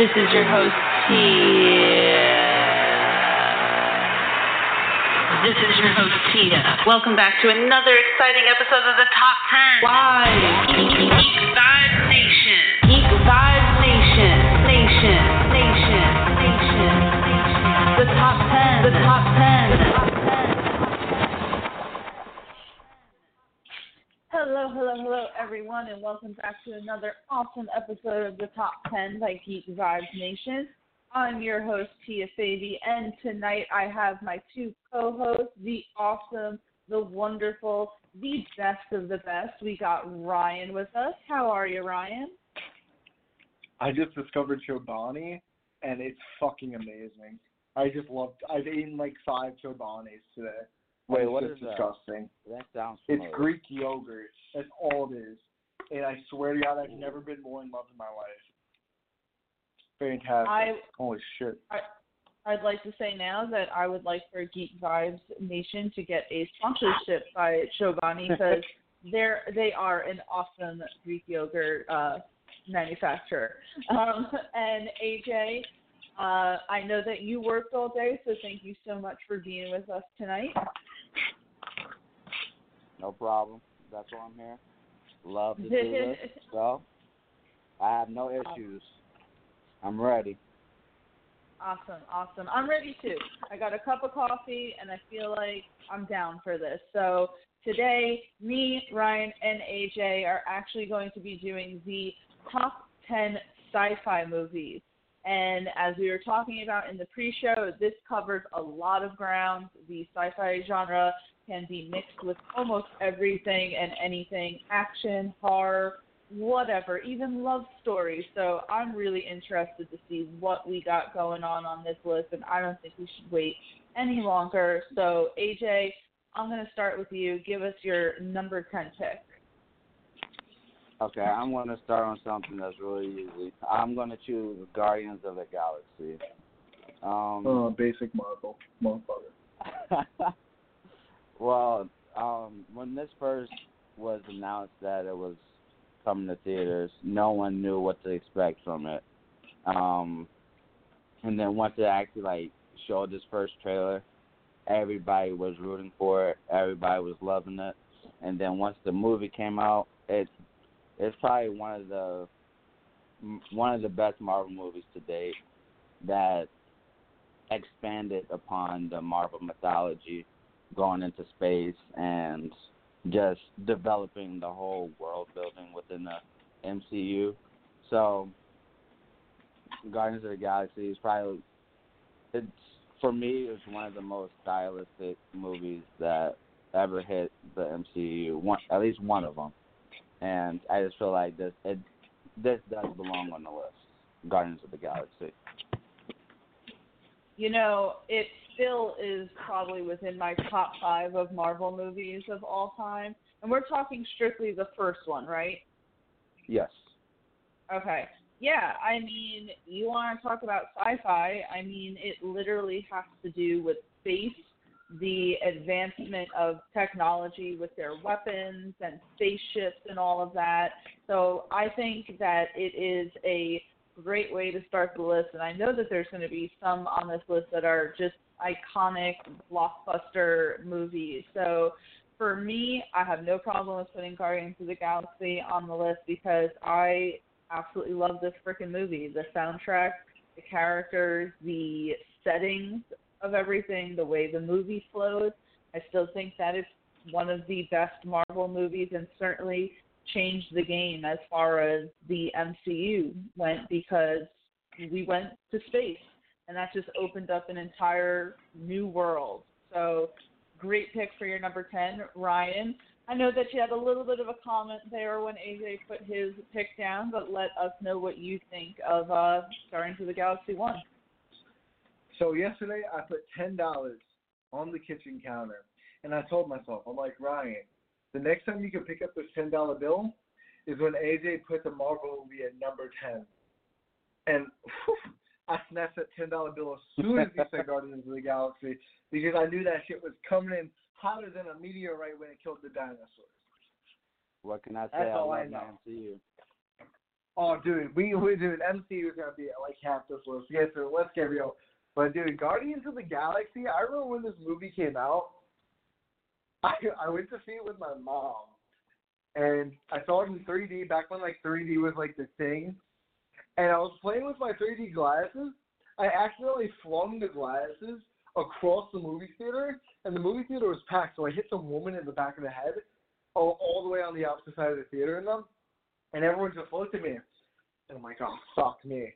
This is your host, Tia. This is your host, Tia. Welcome back to another exciting episode of the Top 10. Why? Geek Vibes Nation. Geek Vibes Nation. Nation. Nation. Nation. Nation. The Top 10. The Top 10. The Top 10. Hello, hello, hello, everyone, and welcome back to another awesome episode of the Top 10 by Geek Vibes Nation. I'm your host, Tia Fabi, and tonight I have my two co hosts, the awesome, the wonderful, the best of the best. We got Ryan with us. How are you, Ryan? I just discovered Chobani, and it's fucking amazing. I just love. I've eaten like five Chobanis today. Wait, It's what just is that? disgusting. That sounds It's. Greek yogurt. That's all it is. And I swear to God, I've never been more in love in my life. Fantastic. I Holy shit. I'd like to say now that I would like for Geek Vibes Nation to get a sponsorship by Chobani because they're they are an awesome Greek yogurt uh, manufacturer. Um, and AJ, uh, I know that you worked all day, so thank you so much for being with us tonight. No problem. That's why I'm here. Love to do this. So, I have no issues. I'm ready. Awesome, awesome. I'm ready too. I got a cup of coffee and I feel like I'm down for this. So today, me, Ryan, and AJ are actually going to be doing the top 10 sci fi movies. And as we were talking about in the pre show, this covers a lot of ground. The sci fi genre can be mixed with almost everything and anything action, horror, whatever, even love stories. So I'm really interested to see what we got going on on this list, and I don't think we should wait any longer. So AJ, I'm going to start with you. Give us your number 10 pick. Okay, I'm going to start on something that's really easy. I'm going to choose Guardians of the Galaxy. Um, Oh, basic Marvel. Motherfucker. well, um, when this first was announced that it was coming to theaters, no one knew what to expect from it. Um, and then once it actually like showed this first trailer, everybody was rooting for it. Everybody was loving it. And then once the movie came out, it it's probably one of the one of the best Marvel movies to date that expanded upon the Marvel mythology going into space and just developing the whole world building within the MCU. So Guardians of the Galaxy is probably it's for me it's one of the most stylistic movies that ever hit the MCU. One at least one of them, and I just feel like this it this does belong on the list. Guardians of the Galaxy. You know, it still is probably within my top five of Marvel movies of all time. And we're talking strictly the first one, right? Yes. Okay. Yeah, I mean, you want to talk about sci-fi? I mean, it literally has to do with space, the advancement of technology with their weapons and spaceships and all of that. So I think that it is a great way to start the list. And I know that there's going to be some on this list that are just iconic blockbuster movies. So for me, I have no problem with putting Guardians of the Galaxy on the list because I absolutely love this freaking movie. The soundtrack, the characters, the settings of everything, the way the movie flows. I still think that is one of the best Marvel movies and certainly changed the game as far as the MCU went because we went to space and that just opened up an entire new world. So great pick for your number 10, Ryan. I know that you had a little bit of a comment there when AJ put his pick down, but let us know what you think of uh, Guardians of the Galaxy 1. So yesterday I put ten dollars on the kitchen counter, and I told myself, I'm like Ryan, the next time you can pick up this ten dollar bill is when AJ puts a Marvel movie at number ten, and whew, I snatched that ten dollar bill as soon as he said Guardians of the Galaxy because I knew that shit was coming in hotter than a meteorite when it killed the dinosaurs. What can I say? That's I all love I know. MCU. Oh, dude, we we dude, MCU is gonna be like half this list. Yes, so let's get real. But dude, Guardians of the Galaxy. I remember when this movie came out. I I went to see it with my mom, and I saw it in 3D back when like 3D was like the thing. And I was playing with my 3D glasses. I accidentally flung the glasses across the movie theater, and the movie theater was packed. So I hit some woman in the back of the head, all, all the way on the opposite side of the theater, in them. And everyone just looked at me, and I'm like, oh fuck me.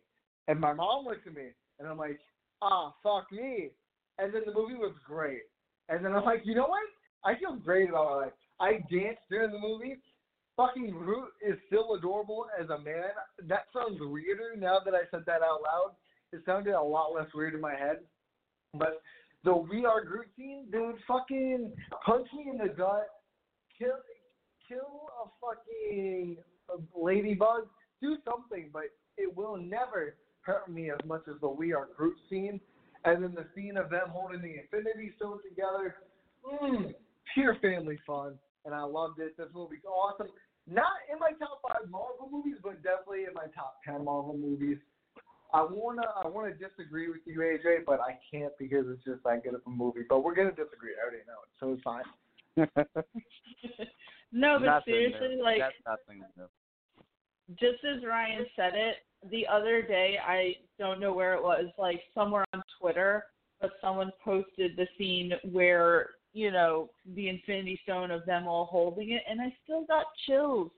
And my mom looked at me, and I'm like, ah fuck me. And then the movie was great. And then I'm like, you know what? I feel great about my life. I danced during the movie. Fucking Groot is still adorable as a man. That sounds weirder now that I said that out loud. It sounded a lot less weird in my head. But the We Are Groot scene, dude, fucking punch me in the gut, kill, kill a fucking ladybug, do something, but it will never hurt me as much as the We Are Groot scene. And then the scene of them holding the Infinity Stone together, mm, pure family fun. And I loved it. This movie's awesome. Not in my top five Marvel movies, but definitely in my top ten Marvel movies. I wanna I wanna disagree with you, AJ, but I can't because it's just that good of a movie. But we're gonna disagree. I already know it, so it's fine. no, but Nothing seriously, new. like That's nothing new. just as Ryan said it, the other day I don't know where it was, like somewhere on Twitter, but someone posted the scene where, you know, the Infinity Stone of them all holding it and I still got chills.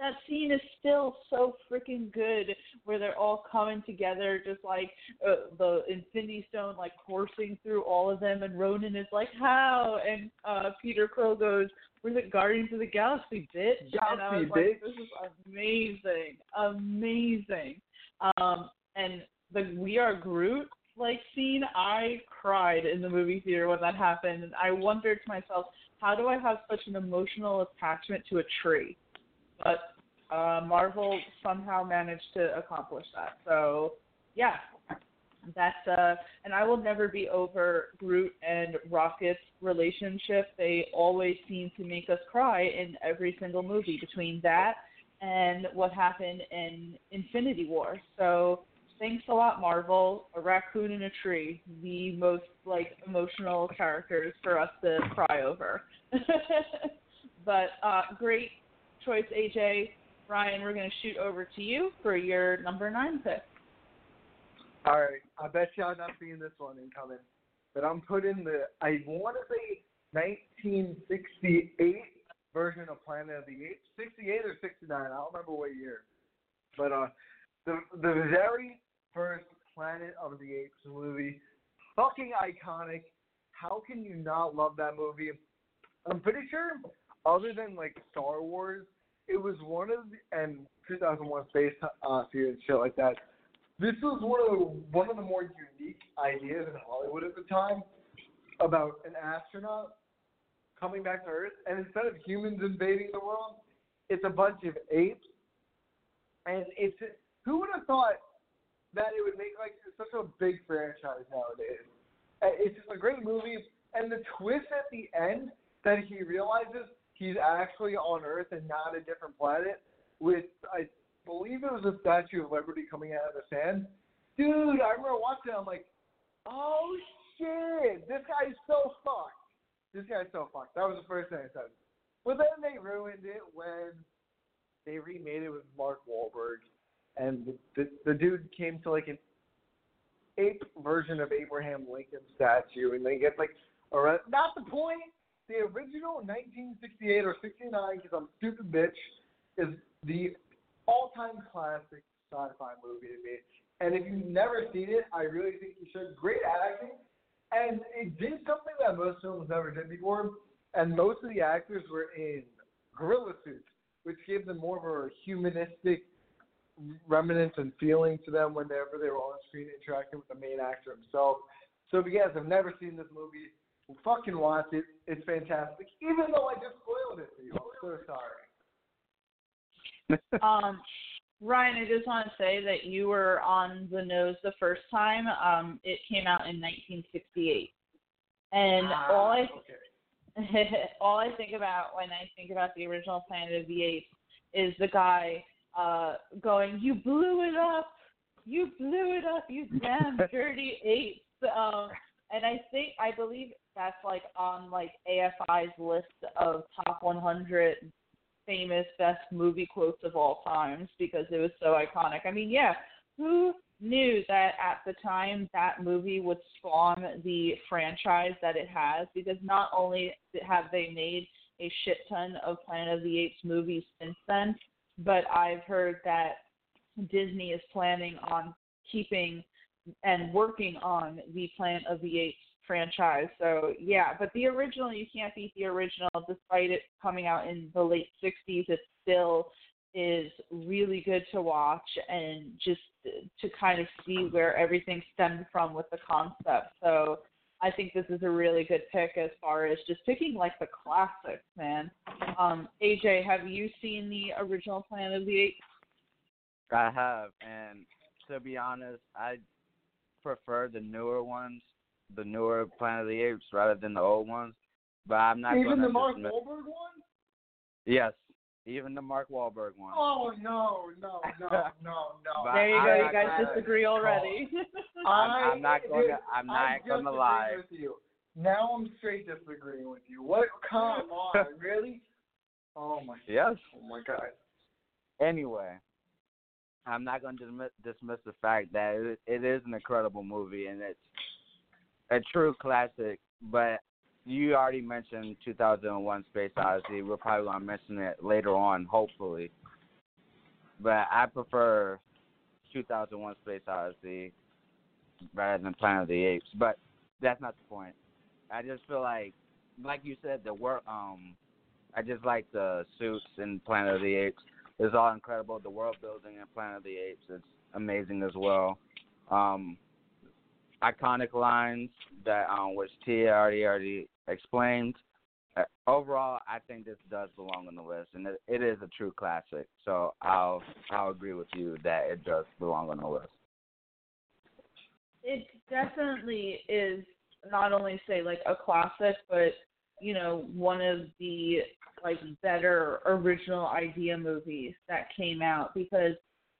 That scene is still so freaking good where they're all coming together just like uh, the Infinity Stone like coursing through all of them and Ronan is like, How? And uh Peter Quill goes, We're the Guardians of the Galaxy, bitch. and I was Galaxy, like, bitch. This is amazing. Amazing. Um, and the We Are Groot like scene, I cried in the movie theater when that happened, and I wondered to myself, how do I have such an emotional attachment to a tree? But uh, Marvel somehow managed to accomplish that. So yeah, that's uh, and I will never be over Groot and Rocket's relationship. They always seem to make us cry in every single movie between that and what happened in Infinity War. So thanks a lot, Marvel. A raccoon in a tree, the most like emotional characters for us to cry over. but uh, great choice, AJ. Ryan, we're going to shoot over to you for your number nine pick. All right, I bet y'all not seeing this one incoming, but I'm putting the I want to say 1968 version of Planet of the Apes, 68 or 69, I don't remember what year, but uh, the the very first Planet of the Apes movie, fucking iconic. How can you not love that movie? I'm pretty sure, other than like Star Wars, it was one of the, and 2001 Space uh, Odyssey and shit like that. This was one of the one of the more unique ideas in Hollywood at the time about an astronaut coming back to Earth, and instead of humans invading the world, it's a bunch of apes. And it's who would have thought that it would make like such a big franchise nowadays? It's just a great movie, and the twist at the end that he realizes he's actually on Earth and not a different planet. With I believe it was a Statue of Liberty coming out of the sand. Dude, I remember watching. it, I'm like, oh shit, this guy's so fucked. This guy's so fucked. That was the first thing I said. But then they ruined it when they remade it with Mark Wahlberg, and the the, dude came to like an ape version of Abraham Lincoln statue, and they get like, or not the point. The original 1968 or 69, because I'm stupid bitch, is the all-time classic sci-fi movie to me. And if you've never seen it, I really think you should. Great acting, and it did something that most films never did before. And most of the actors were in gorilla suits, which gave them more of a humanistic remnants and feeling to them whenever they were on screen interacting with the main actor himself. So if you guys have never seen this movie, fucking watch it. It's fantastic. Even though I just spoiled it for you, I'm so sorry. um, Ryan, I just want to say that you were on the nose the first time. Um, it came out in 1968, and Ah, all I okay. all I think about when I think about the original Planet of the Apes is the guy uh, going, "You blew it up! You blew it up! You damn dirty apes!" Um, and I think I believe that's like on like AFI's list of top 100 famous best movie quotes of all times because it was so iconic. I mean, yeah, who knew that at the time that movie would spawn the franchise that it has? Because not only have they made a shit ton of Planet of the Apes movies since then, but I've heard that Disney is planning on keeping and working on the Planet of the Apes franchise. So yeah, but the original you can't beat the original. Despite it coming out in the late '60s, it still is really good to watch and just to kind of see where everything stemmed from with the concept. So I think this is a really good pick as far as just picking like the classics, man. Um, AJ, have you seen the original Planet of the Apes? I have, and to be honest, I prefer the newer ones, the newer Planet of the Apes, rather than the old ones. But I'm not Even going to the Mark dismiss. Wahlberg one? Yes, even the Mark Wahlberg one. Oh no, no, no, no, no. There you I'm go. You guys disagree already. I, I'm not gonna- I'm not I gonna lie. With you. Now I'm straight disagreeing with you. What? Come on, really? Oh my. Yes. Oh my god. Anyway, I'm not going to dismiss, dismiss the fact that it, it is an incredible movie and it's a true classic. But you already mentioned 2001: Space Odyssey. We're probably to mention it later on, hopefully. But I prefer 2001: Space Odyssey rather than Planet of the Apes. But that's not the point. I just feel like, like you said, the work. Um, I just like the suits in Planet of the Apes. It's all incredible. The world building in Planet of the Apes is amazing as well. Um, iconic lines that um, which Tia already already explained. Uh, overall, I think this does belong on the list, and it, it is a true classic. So I'll I'll agree with you that it does belong on the list. it definitely is not only say like a classic, but you know one of the like better original idea movies that came out. Because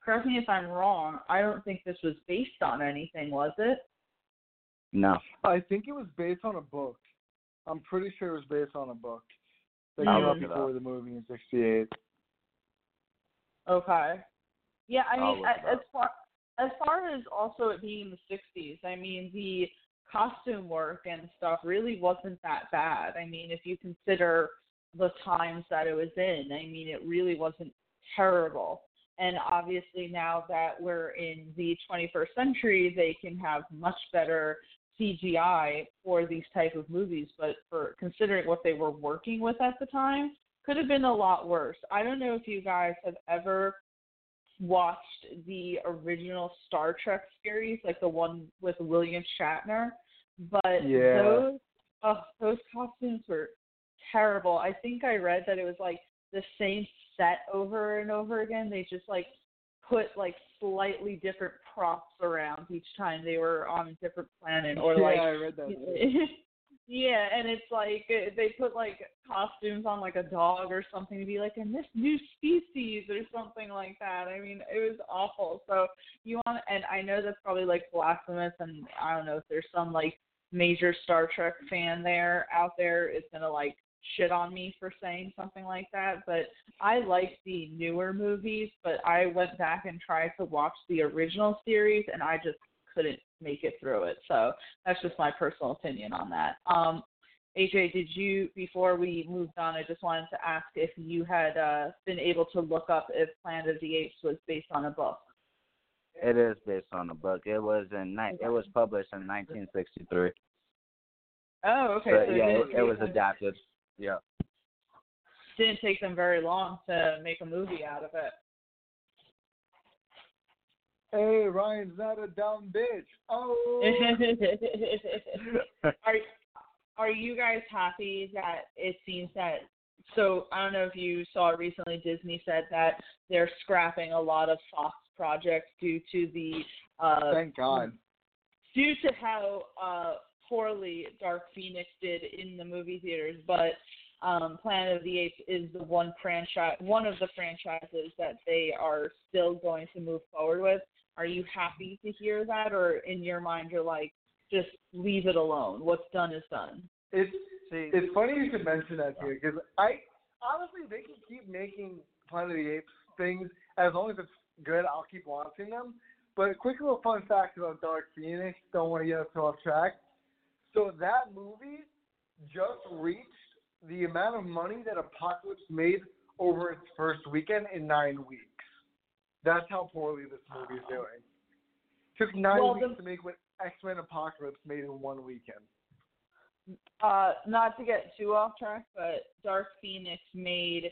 correct me if I'm wrong, I don't think this was based on anything, was it? No, I think it was based on a book. I'm pretty sure it was based on a book that I'll came out before the movie in '68. Okay. Yeah, I mean, look it a- as far as far as also it being in the '60s, I mean, the costume work and stuff really wasn't that bad. I mean, if you consider the times that it was in, I mean, it really wasn't terrible. And obviously, now that we're in the 21st century, they can have much better CGI for these type of movies. But for considering what they were working with at the time, could have been a lot worse. I don't know if you guys have ever watched the original Star Trek series, like the one with William Shatner, but Yeah. those oh, those costumes were terrible. I think I read that it was like the same set over and over again. They just like put like slightly different props around each time they were on a different planet or yeah, like I read that. yeah, and it's like uh, they put like costumes on like a dog or something to be like in this new species or something like that. I mean, it was awful. So you want, and I know that's probably like blasphemous, and I don't know if there's some like major Star Trek fan there out there is gonna like shit on me for saying something like that, but I like the newer movies, but I went back and tried to watch the original series and I just couldn't make it through it. So that's just my personal opinion on that. Um AJ, did you before we moved on, I just wanted to ask if you had uh been able to look up if Planet of the Apes was based on a book. it is based on a book. It was in ni- it was published in 1963. Oh, okay. So, so yeah, it, it was adapted. Yeah. Didn't take them very long to make a movie out of it. Hey, Ryan's not a dumb bitch. Oh. are are you guys happy that it seems that so I don't know if you saw recently Disney said that they're scrapping a lot of Fox projects due to the uh Thank God. due to how uh poorly Dark Phoenix did in the movie theaters, but um, Planet of the Apes is the one franchise, one of the franchises that they are still going to move forward with. Are you happy to hear that, or in your mind you're like, just leave it alone? What's done is done. It's See, it's funny you should mention that here because I honestly they can keep making Planet of the Apes things as long as it's good. I'll keep watching them. But a quick little fun fact about Dark Phoenix. Don't want to get us off track. So that movie just reached the amount of money that Apocalypse made over its first weekend in nine weeks. That's how poorly this movie is doing. Took nine Well, weeks the- to make what X Men Apocalypse made in one weekend. Uh, not to get too off track, but Dark Phoenix made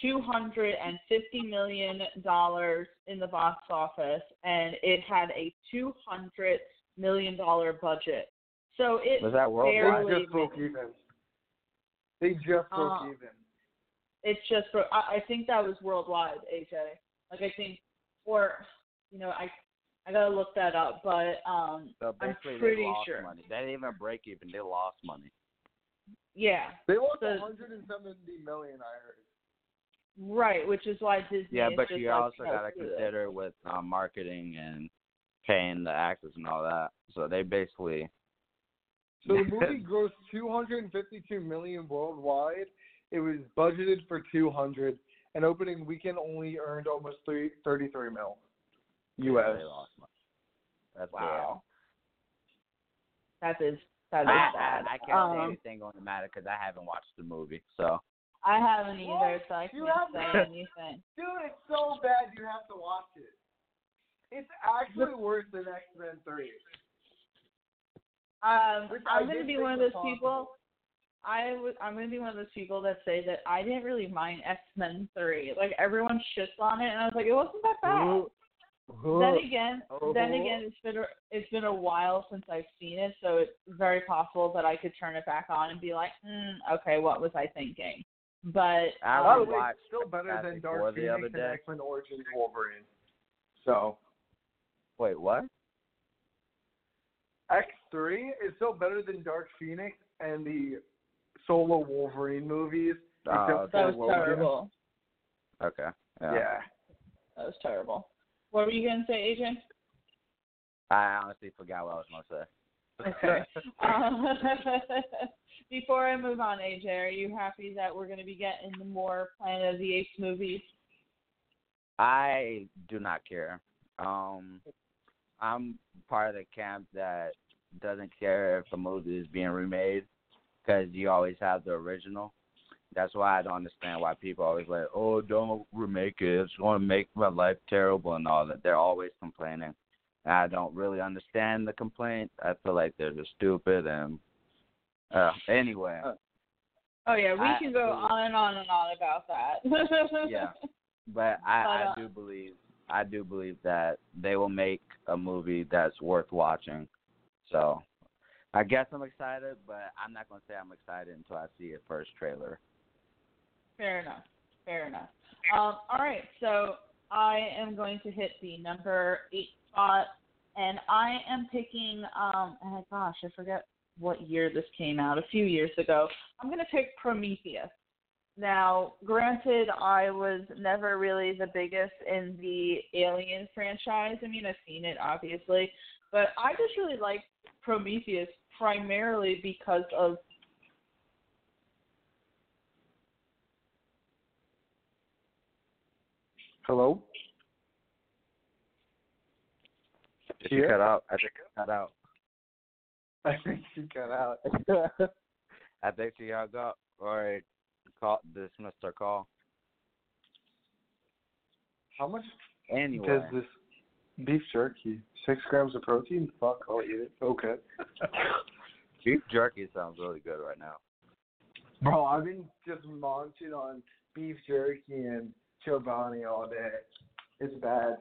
two hundred and fifty million dollars in the box office, and it had a two hundred million dollar budget. So it was that They worldwide? Barely. just broke even. They just broke Uh, even. it's just for I, I think that was worldwide, AJ. Like I think, or you know, I I gotta look that up, but um, So I'm pretty they lost sure. money. They didn't even break even. They lost money. yeah, They lost the- 170 million. I heard. right, which is why Disney. Yeah, but just you like, also no, gotta screw this. consider with um, marketing and paying the actors and all that. So they basically. So the movie grossed 252 million worldwide. It was budgeted for 200, and opening weekend only earned almost three, 33 mil. U.S. They lost money. That's Wow, that is that is bad. bad. I, I can't say um, anything on the matter because I haven't watched the movie. So I haven't either, What? so I You can't haven't? say anything. Dude, it's so bad you have to watch it. It's actually worse than X Men 3. Um, I I'm gonna be one of those people. possible. I was. I'm gonna be one of those people that say that I didn't really mind X Men Three. Like everyone shits on it, and I was like, it wasn't that bad. Then again, then Oh. again, it's been a, it's been a while since I've seen it, so it's very possible that I could turn it back on and be like, mm, okay, what was I thinking? But I By the um, way, watched it's still better than Fantastic Four Dark the Phoenix other and. X Men Origins Wolverine. So wait, what? X three is still better than Dark Phoenix and the solo Wolverine movies. Except that was Logan. terrible. Okay. Yeah. Yeah. That was terrible. What were you gonna say, AJ? I honestly forgot what I was gonna say. Okay. Um, before I move on, AJ, are you happy that we're going to be getting the more Planet of the Apes movies? I do not care. Um, I'm part of the camp that doesn't care if a movie is being remade because you always have the original. That's why I don't understand why people always like, oh, don't remake it. It's going to make my life terrible and all that. They're always complaining. And I don't really understand the complaint. I feel like they're just stupid and uh, anyway. Oh yeah, we I- can go on and on and on about that. yeah, but I, But, I uh, do believe I do believe that they will make a movie that's worth watching. So I guess I'm excited, but I'm not gonna say I'm excited until I see a first trailer. Fair enough. Fair enough. Um, all right, so I am going to hit the number eight spot, and I am picking. Um, oh gosh, I forget what year this came out. A few years ago. I'm going to pick Prometheus. Now, granted, I was never really the biggest in the Alien franchise. I mean, I've seen it obviously, but I just really like Prometheus primarily because of Hello. Did she cut out? I think she cut out. I think she cut out. I think she hung up or call dismissed her call. How much Anyway, does this beef jerky? Six grams of protein? Fuck, I'll eat it. Okay. beef jerky sounds really good right now. Bro, I've been just munching on beef jerky and chobani all day. It's bad.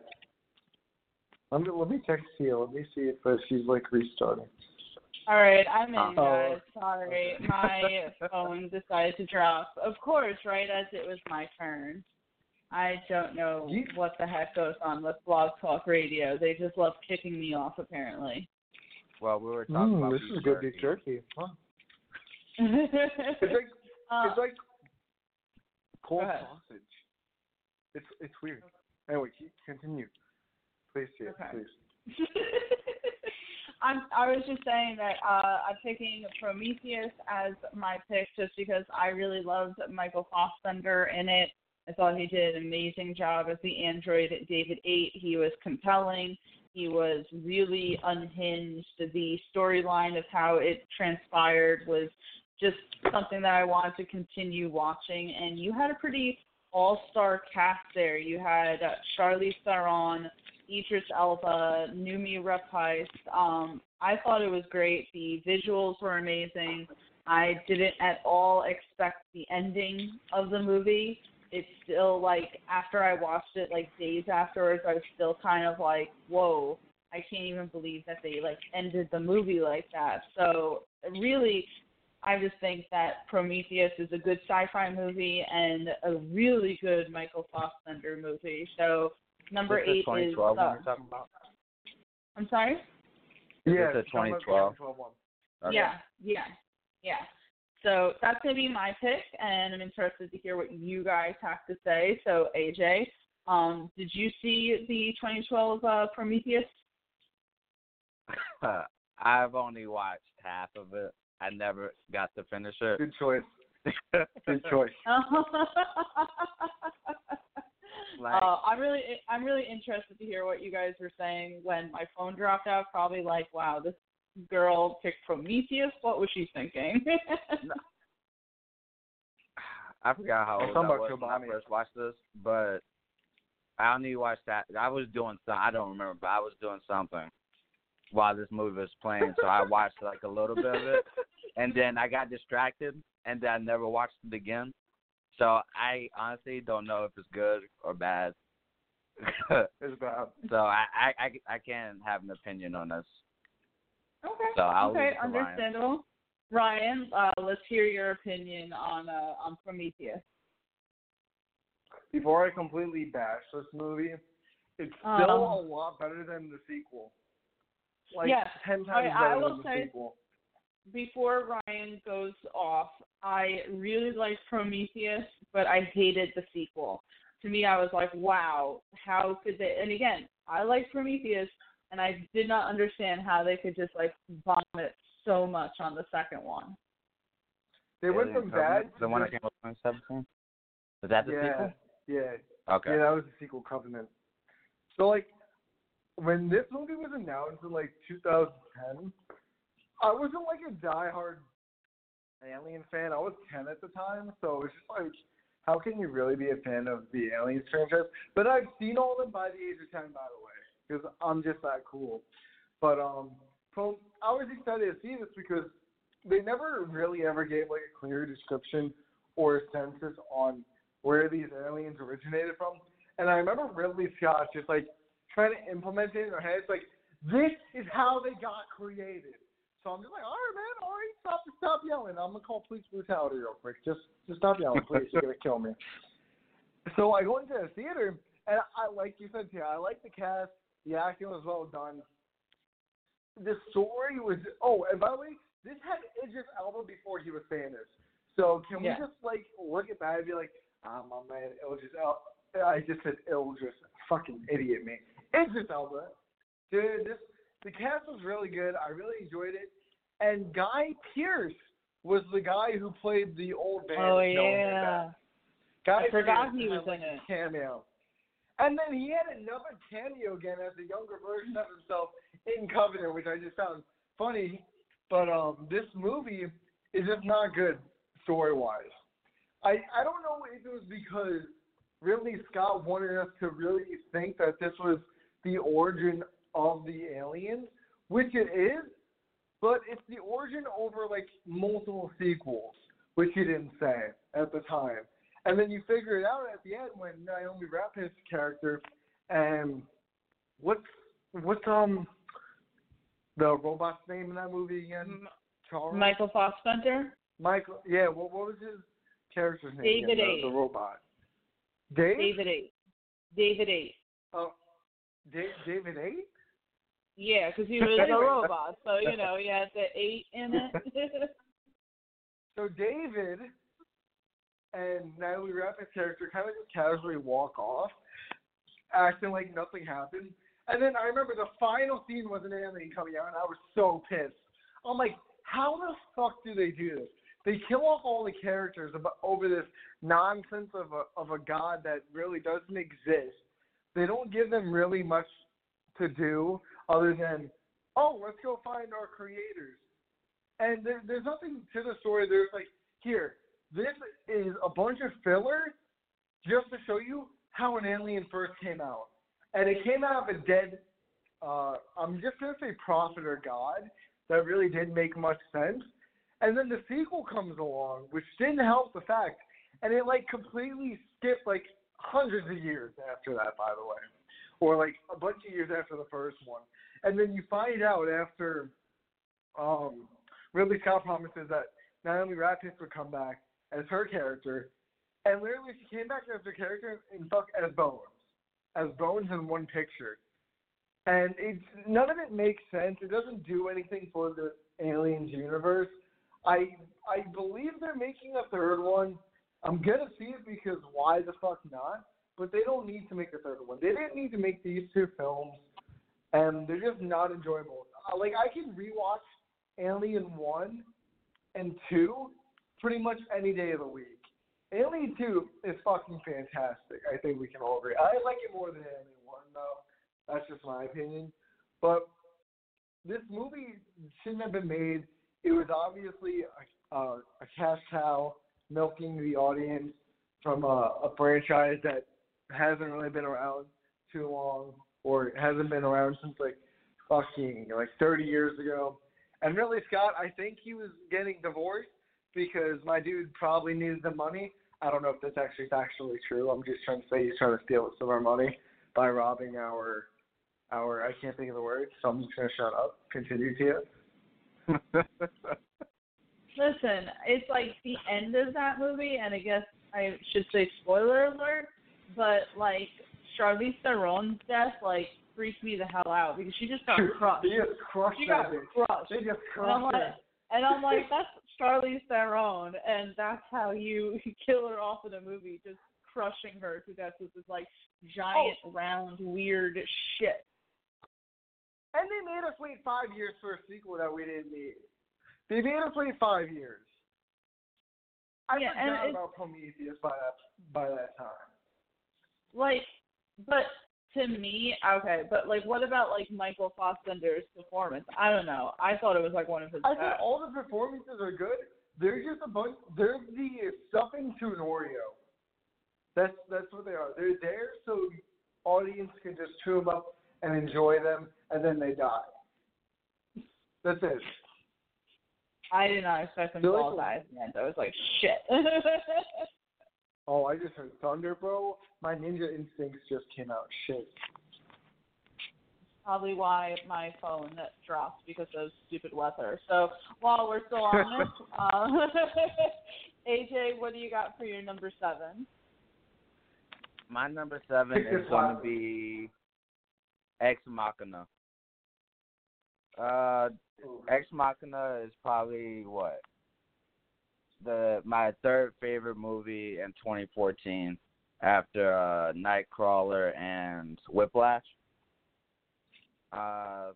Let me let me text you. Let me see if uh, she's like restarting. All right, I'm in, Oh. guys. Sorry, my phone decided to drop. Of course, right as it was my turn. I don't know You- what the heck goes on with Blog Talk Radio. They just love kicking me off, apparently. Well, we were talking Mm, about this beef is good jerky. beef jerky. Huh. It's like it's like cold sausage. It's it's weird. Anyway, keep, continue. Please, yeah, Okay. please. I'm, I was just saying that uh, I'm picking Prometheus as my pick just because I really loved Michael Fassbender in it. I thought he did an amazing job as the android David Eight. He was compelling. He was really unhinged. The storyline of how it transpired was just something that I wanted to continue watching. And you had a pretty all-star cast there. You had uh, Charlize Theron, Idris Elba, Noomi Rapace. Um, I thought it was great. The visuals were amazing. I didn't at all expect the ending of the movie. It's still like after I watched it, like days afterwards, I was still kind of like, whoa, I can't even believe that they like ended the movie like that. So really, I just think that Prometheus is a good sci-fi movie and a really good Michael Fassbender movie. So number Is eight the is 2012 one you're talking about? I'm sorry. Yeah, the it's talking 2012? 2012. Okay. Yeah, yeah, yeah. So that's gonna be my pick, and I'm interested to hear what you guys have to say. So AJ, um, did you see the 2012 uh, Prometheus? I've only watched half of it. I never got to finish it. Good choice. Good choice. Like- uh, I'm really, I'm really interested to hear what you guys were saying when my phone dropped out. Probably like, wow, this girl picked Prometheus. What was she thinking? I forgot how I'm old talking I about was when I Chobani. first watched this, but I only watched that. I was doing some. I don't remember, but I was doing something while this movie was playing. So I watched like a little bit of it, and then I got distracted, and then I never watched it again. So I honestly don't know if it's good or bad. It's bad. so I, I I I can't have an opinion on this. Okay. So I'll okay, leave it to Ryan. understandable. Ryan, uh, let's hear your opinion on uh, on Prometheus. Before I completely bash this movie, it's Um, still a lot better than the sequel. Like Yes, ten times I better will than the say- sequel. Before Ryan goes off, I really liked Prometheus, but I hated the sequel. To me, I was like, wow, how could they? And again, I liked Prometheus, and I did not understand how they could just like vomit so much on the second one. They went from Covenant, bad. The one that came out in 2017. Is that the yeah, sequel? Yeah, Okay. yeah, that was the sequel, Covenant. So like, when this movie was announced in like 2010, I wasn't like a diehard Alien fan. I was 10 at the time, so it was just like, how can you really be a fan of the Aliens franchise? But I've seen all of them by the age of 10, by the way, because I'm just that cool. But um, so I was excited to see this because they never really ever gave like a clear description or a census on where these aliens originated from. And I remember Ridley Scott just like trying to implement it in their heads, like this is how they got created. So I'm just like, all right, man, all right, stop, stop yelling. I'm gonna call police brutality real quick. Just, just stop yelling, please. You're gonna kill me. So I go into the theater, and I like you said, yeah, I like the cast. The acting was well done. The story was. Oh, and by the way, this had Idris Elba before he was famous. So can Yeah. we just like look at that and be like, ah, my man, Idris Elba. I just said Idris, fucking idiot, me. Idris Elba, dude. This the cast was really good. I really enjoyed it. And Guy Pearce was the guy who played the old man. Oh in Hell in the yeah. Guy I forgot Pearce he had, was in it. a Cameo. And then he had another cameo again as a younger version of himself in Covenant, which I just found funny. But um, this movie is just not good story wise. I I don't know if it was because Ridley Scott wanted us to really think that this was the origin of the aliens, which it is, but it's the origin over like multiple sequels, which he didn't say at the time. And then you figure it out at the end when Naomi Rapace's character and what's what's um the robot's name in that movie again? Charles Michael Fassbender. Michael yeah, what what was his character's name? David again? The, the robot. Dave? David Eight. David Eight. Oh, Dave, David Eight? Yeah, because he was a robot, so you know he had the eight in it. So David and Natalie Rapid's character kind of just casually walk off, acting like nothing happened. And then I remember the final scene was an alien coming out, and I was so pissed. I'm like, how the fuck do they do this? They kill off all the characters about, over this nonsense of a of a god that really doesn't exist. They don't give them really much to do other than, oh, let's go find our creators. And there, there's nothing to the story. There's like, here, this is a bunch of filler just to show you how an alien first came out. And it came out of a dead, uh, I'm just going to say prophet or god that really didn't make much sense. And then the sequel comes along, which didn't help the fact, and it like completely skipped like hundreds of years after that, by the way, or like a bunch of years after the first one. And then you find out after um, Ridley Scott promises that Naomi Rapace would come back as her character, and literally she came back as her character in fuck as Bones, as Bones in one picture. And it's none of it makes sense. It doesn't do anything for the Aliens universe. I I believe they're making a third one. I'm gonna see it because why the fuck not? But they don't need to make a third one. They didn't need to make these two films, and they're just not enjoyable. Uh, Like I can rewatch Alien One and Two pretty much any day of the week. Alien Two is fucking fantastic. I think we can all agree. I like it more than Alien One though. That's just my opinion. But this movie shouldn't have been made. It was obviously a, a, a cash cow milking the audience from a, a franchise that hasn't really been around too long, or hasn't been around since like fucking like 30 years ago. And really, Scott, I think he was getting divorced because my dude probably needed the money. I don't know if that's actually factually true. I'm just trying to say he's trying to steal some of our money by robbing our our I can't think of the word, so I'm just gonna shut up. Continue to you. Listen, it's like the end of that movie, and I guess I should say spoiler alert, but like Charlize Theron's death like freaked me the hell out because she just got crushed. They just crushed She got bitch. crushed. They just crushed. And I'm like, her. and I'm like, that's Charlize Theron, and that's how you kill her off in a movie, just crushing her to death with this like giant, Oh. round, weird shit. And they made us wait five years for a sequel that we didn't need. They made us wait five years. I Yeah, forgot about Prometheus by that by that time. Like, but to me, okay, but like, what about like Michael Fassbender's performance? I don't know. I thought it was like one of his I think all the performances are good. They're just a bunch. They're the stuffing to an Oreo. That's that's what they are. They're there so the audience can just chew them up and enjoy them, and then they die. That's it. I did not expect him to all die at the end. I was like, shit. Oh, I just heard thunder, bro. My ninja instincts just came out. Shit. Probably why my phone that dropped because of stupid weather. So while we're still on this, uh, AJ, what do you got for your number seven? My number seven is going to be Ex Machina. Uh, Ex Machina is probably what the my third favorite movie in 2014 after uh, Nightcrawler and Whiplash. Uh,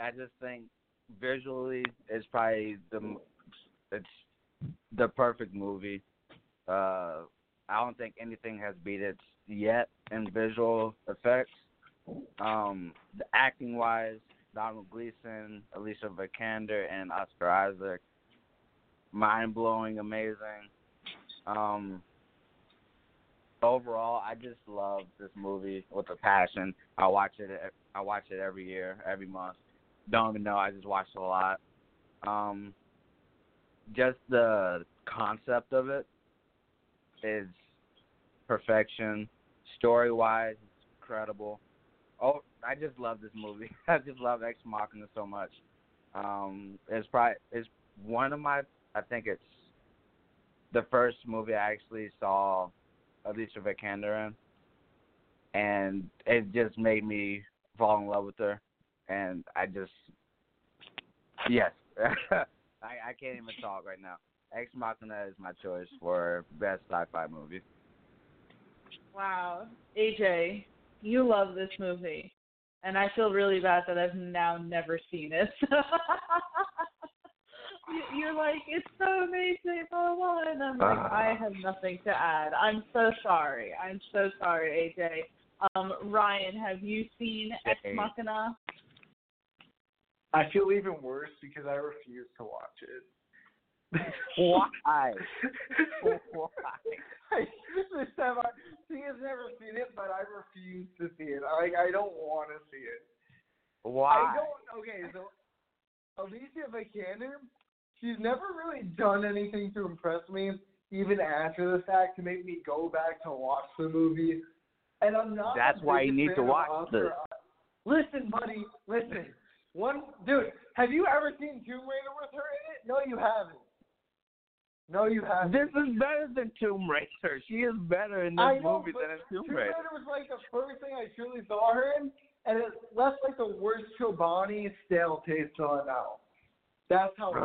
I just think visually it's probably the it's the perfect movie. Uh, I don't think anything has beat it yet in visual effects. Um, the acting wise, Domhnall Gleeson, Alicia Vikander, and Oscar Isaac, mind blowing, amazing. Um, overall, I just love this movie with a passion. I watch it. I watch it every year, every month. Don't even know. I just watch it a lot. Um, just the concept of it is perfection. Story wise, it's incredible. Oh, I just love this movie. I just love Ex Machina so much. Um, it's probably it's one of my. I think it's the first movie I actually saw Alicia Vikander in, and it just made me fall in love with her. And I just, yes, I I can't even talk right now. Ex Machina is my choice for best sci-fi movie. Wow, AJ, you love this movie, and I feel really bad that I've now never seen it. You- You're like, it's so amazing, blah, blah, blah. and I'm like, I have nothing to add. I'm so sorry. I'm so sorry, AJ. Um, Ryan, have you seen Ex Machina? I feel even worse because I refuse to watch it. Why? Why? I, this time I, she has never seen it, but I refuse to see it. Like I don't want to see it. Why? I don't. Okay, so Alicia Vikander, she's never really done anything to impress me, even after the fact, to make me go back to watch the movie. And I'm not. That's why you need to watch Oscar this. Listen, buddy, listen. One dude, have you ever seen Tomb Raider with her in it? No, you haven't. No, you haven't. This is better than Tomb Raider. She is better in this I know, movie than in Tomb Tomb Raider. Raider was like the first thing I truly saw her in, and it left like the worst Chobani stale taste on it now. That's how it.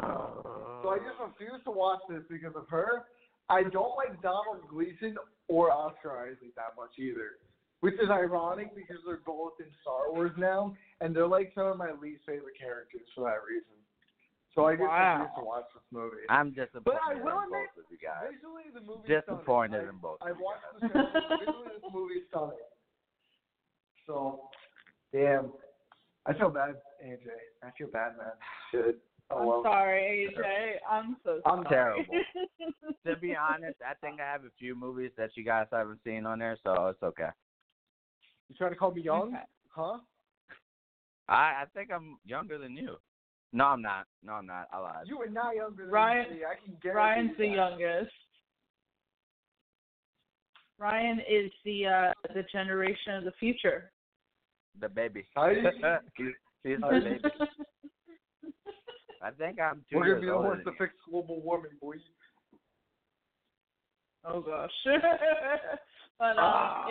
So I uh. just refuse to watch this because of her. I don't like Domhnall Gleeson or Oscar Isaac that much either, which is ironic because they're both in Star Wars now, and they're like some of my least favorite characters for that reason. So I just Wow. refuse to watch this movie. I'm disappointed but I in will both admit, of you guys. Visually, the movie Disappointed in both. I watched the. Visually, this movie stunning. So, damn. I feel bad, AJ. I feel bad, man. Shit. Oh, I'm well. sorry, AJ. I'm so sorry. I'm terrible. To be honest, I think I have a few movies that you guys haven't seen on there, so it's okay. You trying to call me young? Okay. Huh? I I think I'm younger than you. No, I'm not. No, I'm not. I lied. You are not younger than Ryan- me. I can guarantee Ryan's the that. youngest. Ryan is the uh the generation of the future. The baby. He's he's the baby. I think I'm 2 We're gonna be the ones to fix global warming, boys. oh gosh. but um, Ah.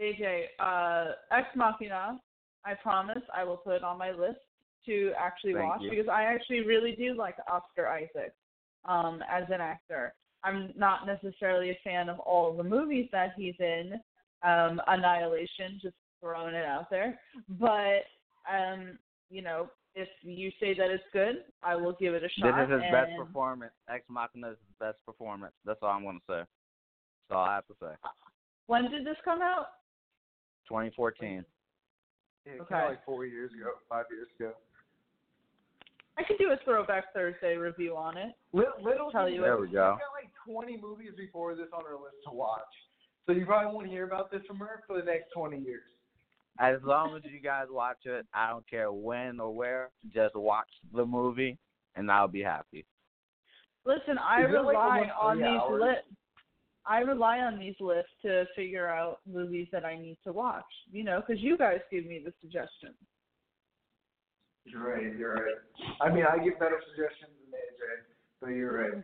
AJ, uh, Ex Machina, I promise I will put it on my list to actually Thank watch you. because I actually really do like Oscar Isaac um, as an actor. I'm not necessarily a fan of all of the movies that he's in. Um, Annihilation, just throwing it out there. But um, you know, if you say that it's good, I will give it a shot. This shot. is his best performance. Ex Machina is his best performance. That's all I'm gonna say. That's all I have to say. When did this come out? 2014. Yeah, it Okay. came out like four years ago, five years ago. I could do a Throwback Thursday review on it. Little, little Tell you is, There we go. We've got like 20 movies before this on our list to watch. So you probably won't hear about this from her for the next 20 years. As long as you guys watch it, I don't care when or where. Just watch the movie, and I'll be happy. Listen, I Is it, like, rely on these lists. I rely on these lists to figure out movies that I need to watch. You know, because you guys give me the suggestions. You're right, you're right. I mean, I give better suggestions than AJ, but you're right.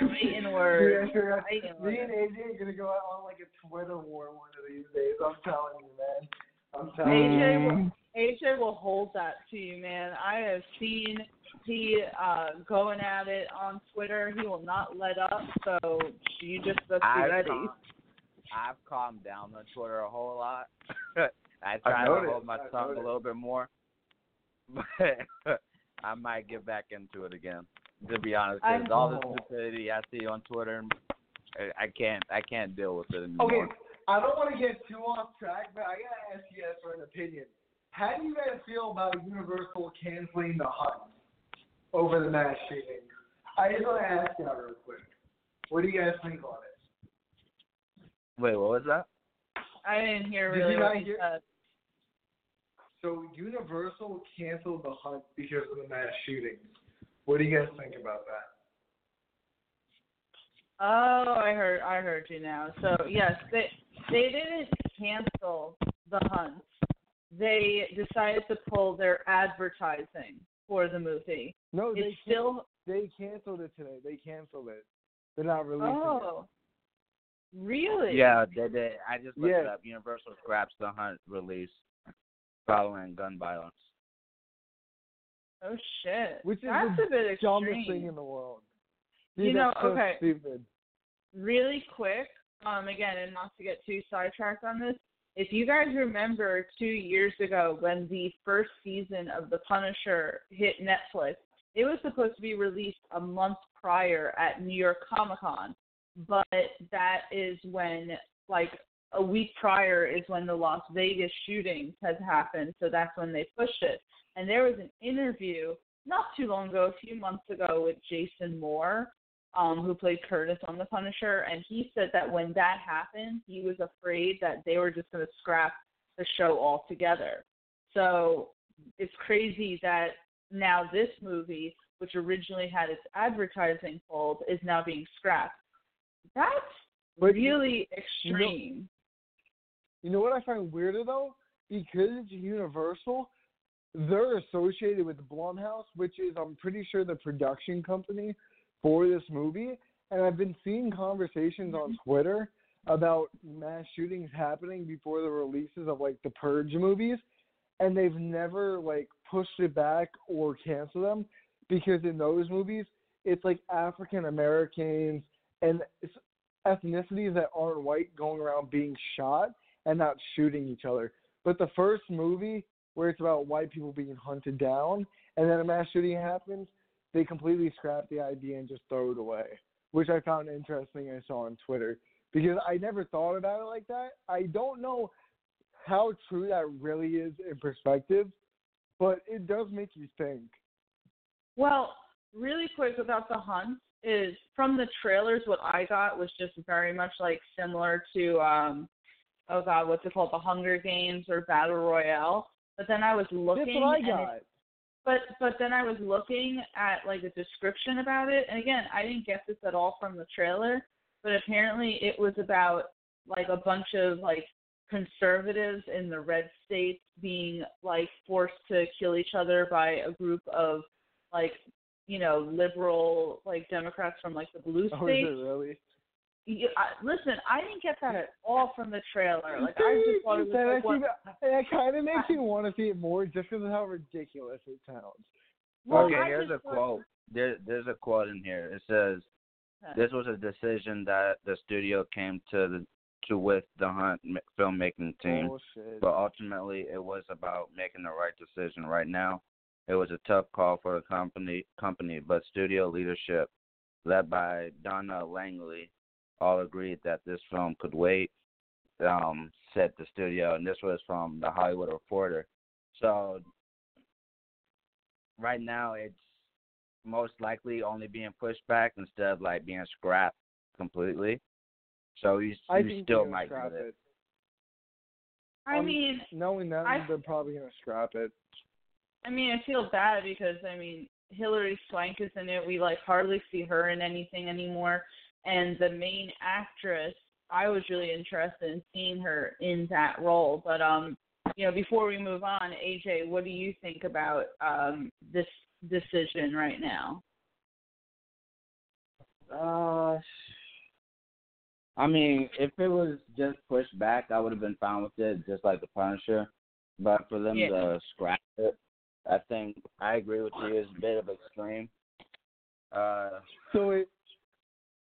Fighting words. Yeah, sure. Fighting Me and. AJ are going to go out on like a Twitter war one of these days. I'm telling you, man. I'm telling you. AJ will, AJ will hold that to you, man. I have seen he uh going at it on Twitter. He will not let up. So you just let's be I've ready. calmed, I've calmed down on Twitter a whole lot. I try to hold my I've tongue noticed. a little bit more, but I might get back into it again. To be honest, 'cause I'm- all the Oh. stupidity I see on Twitter, I, I can't, I can't deal with it anymore. Okay, I don't want to get too off track, but I gotta ask you guys for an opinion. How do you guys feel about Universal canceling the hunt over the mass shooting? I just want to ask you real quick. What do you guys think on it? Wait, what was that? I didn't hear really. Did you not hear- said. So Universal canceled the hunt because of the mass shootings. What do you guys think about that? Oh, I heard I heard you now. So yes, they they didn't cancel the hunt. They decided to pull their advertising for the movie. No, It's still they canceled it today. They canceled it. They're not releasing it. oh, really? Yeah, they did. I just looked it up. Universal scraps the hunt release following gun violence. Oh shit. Which is That's the a bit dumbest extreme. thing in the world. Dude, You know, so okay. stupid. really quick, um, again, and not to get too sidetracked on this, if you guys remember two years ago when the first season of The Punisher hit Netflix, it was supposed to be released a month prior at New York Comic Con, but that is when, like, a week prior is when the Las Vegas shootings had happened, so that's when they pushed it. And there was an interview not too long ago, a few months ago, with Jason Moore, um, who played Curtis on The Punisher, and he said that when that happened, he was afraid that they were just going to scrap the show altogether. So it's crazy that now this movie, which originally had its advertising pulled, is now being scrapped. That's really you know- extreme. You know what I find weirder though? Because it's Universal, they're associated with Blumhouse, which is I'm pretty sure the production company for this movie. And I've been seeing conversations on mm-hmm. Twitter about mass shootings happening before the releases of like the Purge movies, and they've never like pushed it back or canceled them because in those movies it's like African Americans and it's ethnicities that aren't white going around being shot and not shooting each other. But the first movie where it's about white people being hunted down and then a mass shooting happens, they completely scrap the idea and just throw it away, which I found interesting. I saw on Twitter because I never thought about it like that. I don't know how true that really is in perspective, but it does make you think. Well, really quick about the hunt is from the trailers what I got was just very much like similar to um oh god, what's it called? The Hunger Games or Battle Royale. But then I was looking That's what I got. it, but but then I was looking at like a description about it and again I didn't get this at all from the trailer, but apparently it was about like a bunch of like conservatives in the red states being like forced to kill each other by a group of like you know liberal like Democrats from like the blue Oh, is states. it really? Yeah, I, listen, I didn't get that at all from the trailer. Like I just thought it was that like one, actually, that kind of makes me want to see it more just because of how ridiculous it sounds. well, okay, I here's a quote. There, there's a quote in here. It says, "This was a decision that the studio came to the to with the Hunt filmmaking team, Bullshit. but ultimately it was about making the right decision. Right now, it was a tough call for the company, company, but studio leadership, led by Donna Langley, all agreed that this film could wait." Um, said the studio, and this was from the Hollywood Reporter. So right now it's most likely only being pushed back instead of like being scrapped completely. So you, I you still might scrap get it. it. I Um, mean, Knowing that, I- they're probably gonna scrap it. I mean, I feel bad because I mean, Hilary Swank is in it. We like hardly see her in anything anymore, and the main actress. I was really interested in seeing her in that role, but um, you know, before we move on, AJ, what do you think about um this decision right now? Uh, I mean, if it was just pushed back, I would have been fine with it, just like the Punisher. But for them Yeah. to scrap it, I think I agree with you. It's a bit of extreme. Uh, So it,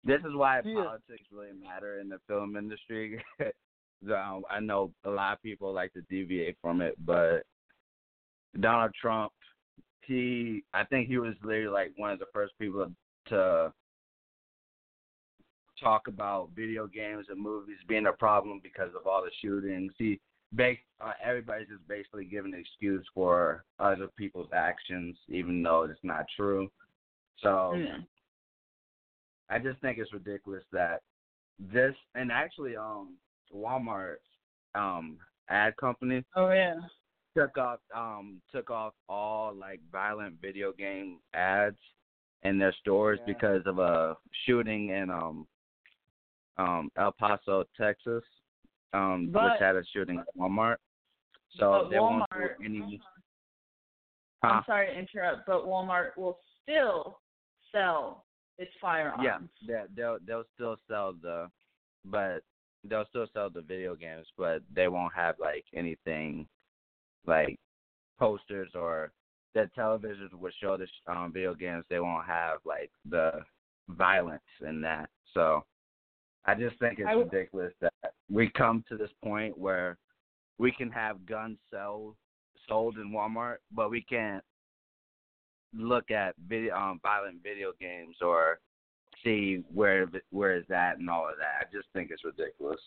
this is why Yeah. politics really matter in the film industry. um, I know a lot of people like to deviate from it, but Donald Trump, he, I think he was literally like one of the first people to talk about video games and movies being a problem because of all the shootings. He, bas uh, everybody's just basically giving an excuse for other people's actions, even though it's not true. So. I just think it's ridiculous that this and actually um Walmart um ad company Oh yeah. took off um took off all like violent video game ads in their stores Yeah. because of a shooting in um um El Paso, Texas. Um But- which had a shooting at Walmart. So they won't do Walmart- any I'm sorry to interrupt, but Walmart will still sell its firearms. Yeah, they they'll they'll still sell the, but they'll still sell the video games, but they won't have like anything, like posters or that televisions would show the um, video games, they won't have like the violence in that. So I just think it's w- ridiculous that we come to this point where we can have guns sold sold in Walmart, but we can't look at video um, violent video games or see where where is that and all of that. I just think it's ridiculous.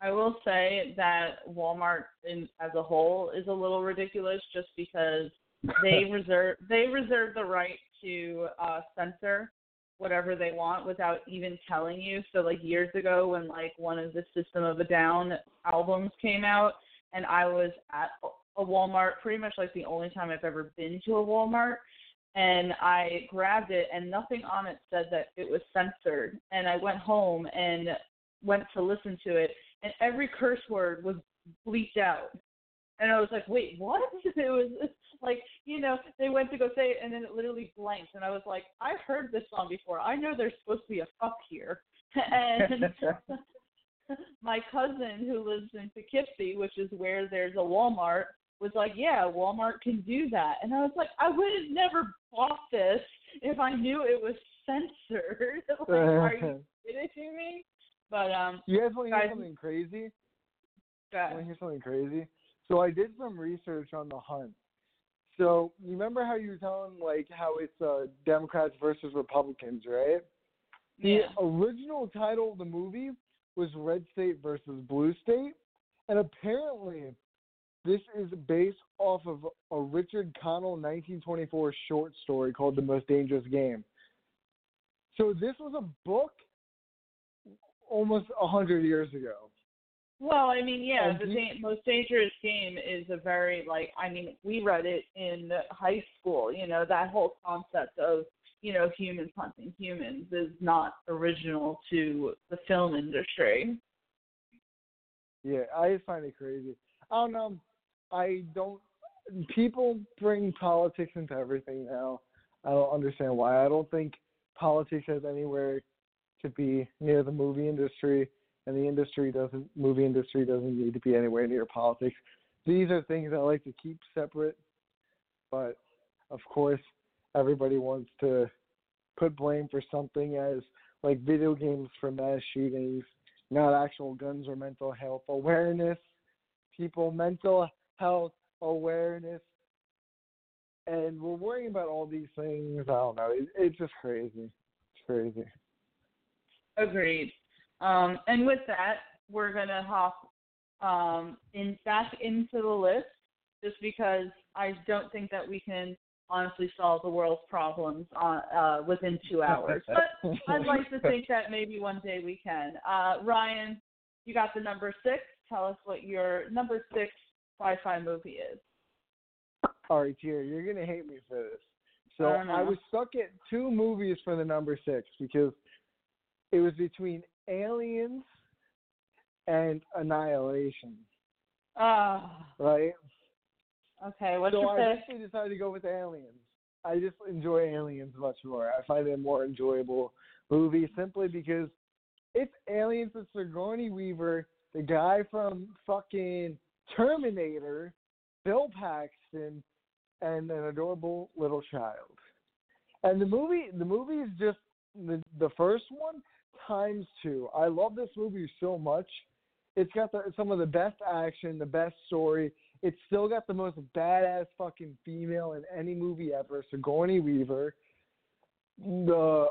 I will say that Walmart in, as a whole is a little ridiculous just because they reserve they reserve the right to uh censor whatever they want without even telling you. So like years ago when like one of the System of a Down albums came out and I was at a Walmart pretty much like the only time I've ever been to a Walmart and I grabbed it and nothing on it said that it was censored and I went home and went to listen to it and every curse word was bleeped out. And I was like, wait, what? It was like, you know, they went to go say it and then it literally blanked. And I was like, I've heard this song before. I know there's supposed to be a fuck here. and my cousin who lives in Poughkeepsie, which is where there's a Walmart, was like, yeah, Walmart can do that. And I was like, I would have never bought this if I knew it was censored. like, are you kidding me? But um, You guys want to hear something crazy? God. Want to hear something crazy? So I did some research on the hunt. So you remember how you were telling like how it's uh, Democrats versus Republicans, right? The yeah. original title of the movie was Red State versus Blue State, and apparently this is based off of a Richard Connell 1924 short story called The Most Dangerous Game. So this was a book almost a hundred years ago. Well, I mean, yeah, And the da- most dangerous game is a very like I mean, we read it in high school. You know, that whole concept of you know humans hunting humans is not original to the film industry. Yeah, I just find it crazy. I don't know. I don't. People bring politics into everything now. I don't understand why. I don't think politics has anywhere to be near the movie industry, and the industry doesn't. Movie industry doesn't need to be anywhere near politics. These are things I like to keep separate, but of course, everybody wants to put blame for something as like video games for mass shootings, not actual guns or mental health awareness, people mental health awareness, and we're worrying about all these things. I don't know. It, it's just crazy. It's crazy. Agreed. Um, and with that, we're gonna hop um, in back into the list just because I don't think that we can honestly solve the world's problems on, uh, within two hours. But I'd like to think that maybe one day we can. Uh, Ryan, you got the number six. Tell us what your number six sci-fi movie is. All right, Jerry, you're gonna hate me for this. So I. I was stuck at two movies for the number six because it was between Aliens and Annihilation, Ah, right? okay. What's so your I pick? eventually decided to go with Aliens. I just enjoy Aliens much more. I find it a more enjoyable movie simply because it's Aliens with Sigourney Weaver, the guy from fucking Terminator, Bill Paxton, and an adorable little child. And the movie, the movie is just the the first one times two. I love this movie so much. It's got the, some of the best action, the best story. It's still got the most badass fucking female in any movie ever, Sigourney Weaver. The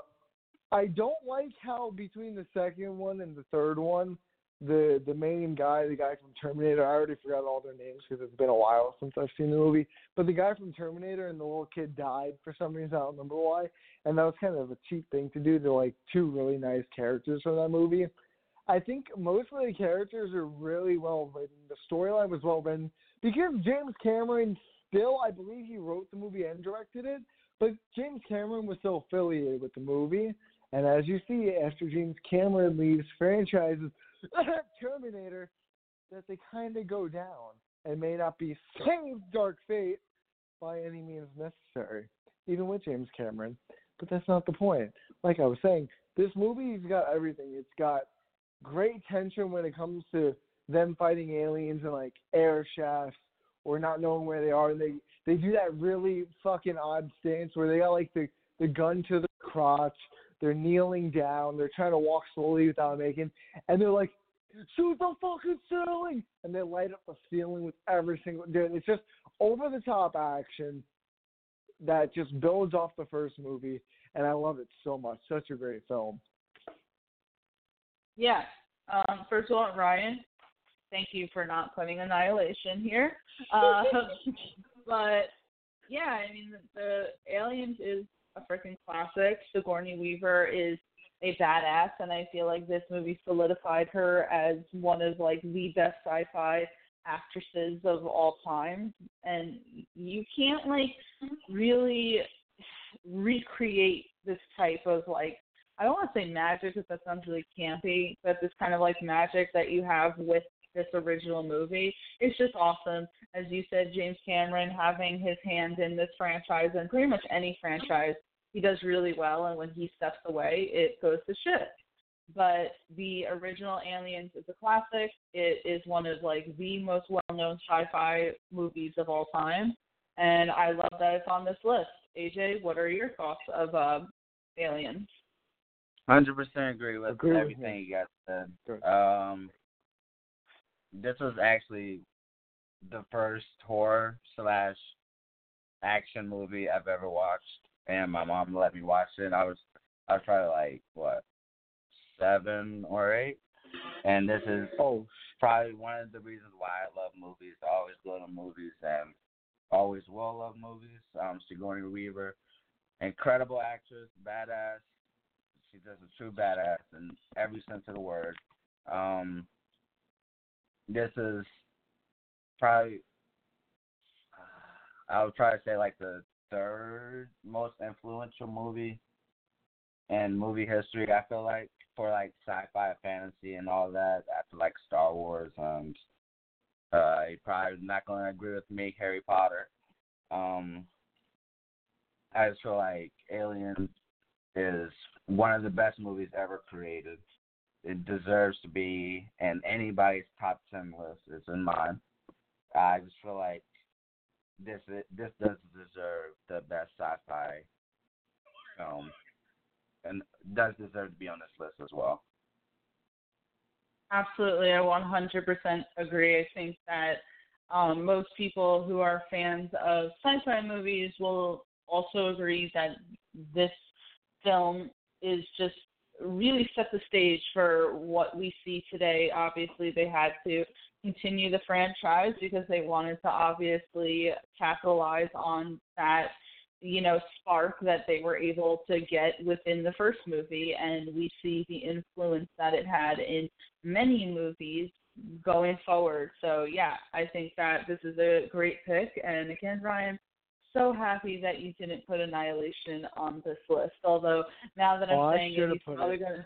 I don't like how between the second one and the third one, the the main guy, the guy from Terminator, I already forgot all their names because it's been a while since I've seen the movie. But the guy from Terminator and the little kid died for some reason. I don't remember why. And that was kind of a cheap thing to do to like two really nice characters from that movie. I think most of the characters are really well written. The storyline was well written because James Cameron still, I believe, he wrote the movie and directed it. But James Cameron was still affiliated with the movie, and as you see, after James Cameron leaves franchises, Terminator, that they kind of go down and may not be same dark fate by any means necessary, even with James Cameron. But that's not the point. Like I was saying, this movie's got everything. It's got great tension when it comes to them fighting aliens and like air shafts or not knowing where they are, and they they do that really fucking odd stance where they got like the the gun to the crotch, they're kneeling down, they're trying to walk slowly without making, and they're like, shoot the fucking ceiling, and they light up the ceiling with every single. Dude, it's just over the top action that just builds off the first movie, and I love it so much. Such a great film. Yeah. Um, first of all, Ryan, thank you for not putting Annihilation here. Uh, but yeah, I mean, the, the Aliens is a freaking classic. Sigourney Weaver is a badass, and I feel like this movie solidified her as one of like the best sci-fi actresses of all time. And you can't like really recreate this type of like I don't want to say magic because that sounds really campy, but this kind of like magic that you have with this original movie. It's just awesome. As you said, James Cameron having his hand in this franchise and pretty much any franchise he does really well, and when he steps away, it goes to shit. But the original Aliens is a classic. It is one of like the most well-known sci-fi movies of all time, and I love that it's on this list. AJ, what are your thoughts of uh, Aliens? Hundred percent agree with Agree with everything you guys said. Um, this was actually the first horror slash action movie I've ever watched, and my mom let me watch it. I was I was probably like what seven or eight, and this is Oh, probably one of the reasons why I love movies. I always go to movies and always will love movies. Um, Sigourney Weaver, incredible actress, badass. She's just a true badass in every sense of the word. Um, this is probably, I would probably say like the third most influential movie in movie history. I feel like for like sci-fi, fantasy, and all that after like Star Wars and uh, you're probably not going to agree with me, Harry Potter. Um, I just feel like Alien is one of the best movies ever created. It deserves to be in anybody's top ten list. It's in mine. I just feel like this this does deserve the best sci-fi film, and does deserve to be on this list as well. Absolutely, I 100% agree. I think that um, most people who are fans of sci-fi movies will also agree that this film is just really set the stage for what we see today. Obviously, they had to continue the franchise because they wanted to obviously capitalize on that you know spark that they were able to get within the first movie. And we see the influence that it had in many movies going forward. So yeah i think that this is a great pick. And again ryan so happy that you didn't put annihilation on this list although now that i'm Oh, saying it he's probably it. going to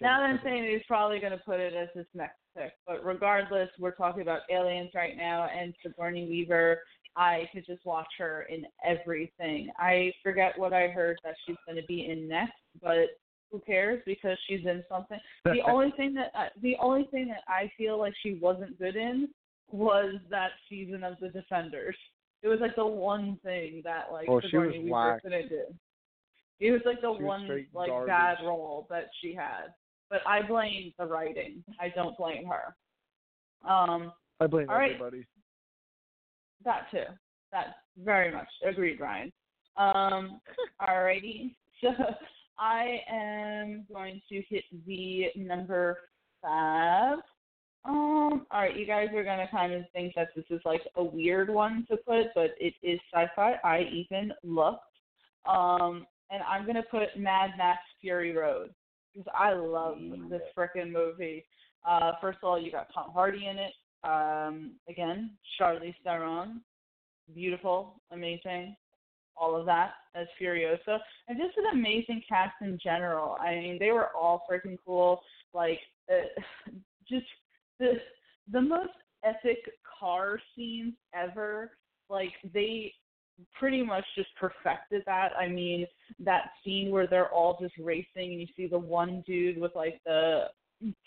now that I'm have put it. saying it, he's probably going to put it as his next pick. But regardless, we're talking about aliens right now, and Sigourney Weaver. I could just watch her in everything. I forget what I heard that she's going to be in next, but who cares because she's in something. The only thing that I, the only thing that I feel like she wasn't good in was that season of The Defenders. It was like the one thing that like Oh, she was whack. couldn't do. It was like the She one like garbage. bad role that she had. But I blame the writing. I don't blame her. Um, I blame All right. everybody. that too. That very much agreed, Ryan. Um, alrighty. So I am going to hit the number five. Um, all right, you guys are gonna kind of think that this is like a weird one to put, but it is sci-fi. I even looked. Um, and I'm gonna put Mad Max Fury Road because I love this frickin' movie. Uh, first of all, you got Tom Hardy in it. Um, again, Charlize Theron, beautiful, amazing, all of that as Furiosa, and just an amazing cast in general. I mean, they were all freaking cool. Like, uh, just the the most epic car scenes ever. Like they pretty much just perfected that. I mean, that scene where they're all just racing and you see the one dude with like the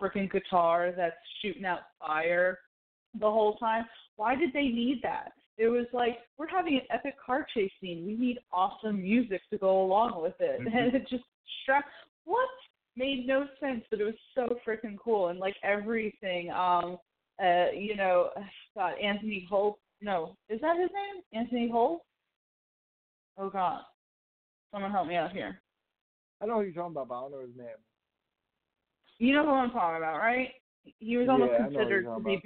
freaking guitar that's shooting out fire the whole time. Why did they need that? It was like we're having an epic car chase scene. We need awesome music to go along with it, Mm-hmm. and it just struck. What made no sense, but it was so freaking cool, and like everything. Um, uh, you know, God, Anthony Holt. No, is that his name? Anthony Holt. Oh God, someone help me out here. I know who you're talking about, but I don't know his name. You know who I'm talking about, right? He was almost Yeah, I know who considered to be.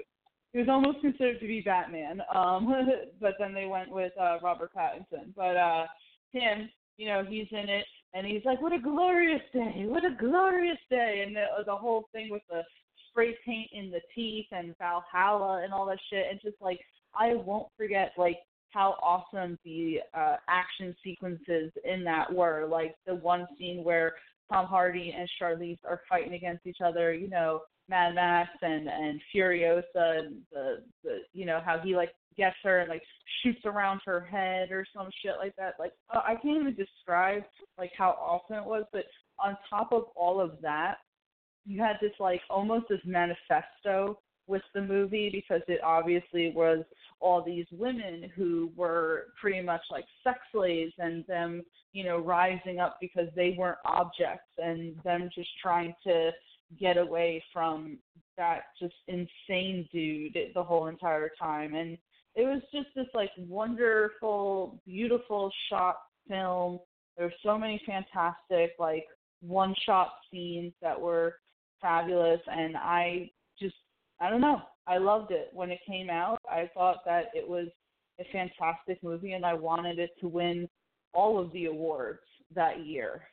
He was almost considered to be Batman, um, but then they went with uh, Robert Pattinson. But uh, him, you know, he's in it, and he's like, "What a glorious day! What a glorious day!" And the the whole thing with the spray paint in the teeth and Valhalla and all that shit, and just like I won't forget like how awesome the uh, action sequences in that were. Like the one scene where Tom Hardy and Charlize are fighting against each other. You know, Mad Max and and Furiosa and the the you know how he like gets her and like shoots around her head or some shit like that. Like uh, I can't even describe like how awesome it was. But on top of all of that, you had this like almost this manifesto with the movie because it obviously was all these women who were pretty much like sex slaves and them you know rising up because they weren't objects and them just trying to get away from that just insane dude the whole entire time. And it was just this like wonderful beautiful shot film. There were so many fantastic like one shot scenes that were fabulous. And i i don't know i loved it when it came out i thought that it was a fantastic movie and i wanted it to win all of the awards that year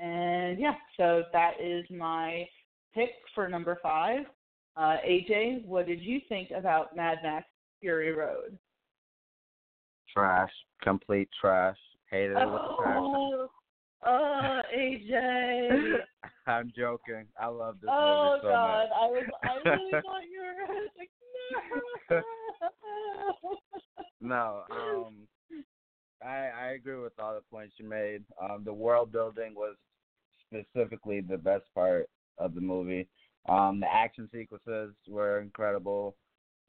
and yeah so that is my pick for number five. Uh, AJ, what did you think about Mad Max Fury Road? Trash, complete trash. Hated it with a passion. Oh, oh AJ. I'm joking. I love this oh movie so God, much. I was I really thought you were like no. No, um, I I agree with all the points you made. Um, the world building was specifically the best part of the movie. Um, the action sequences were incredible.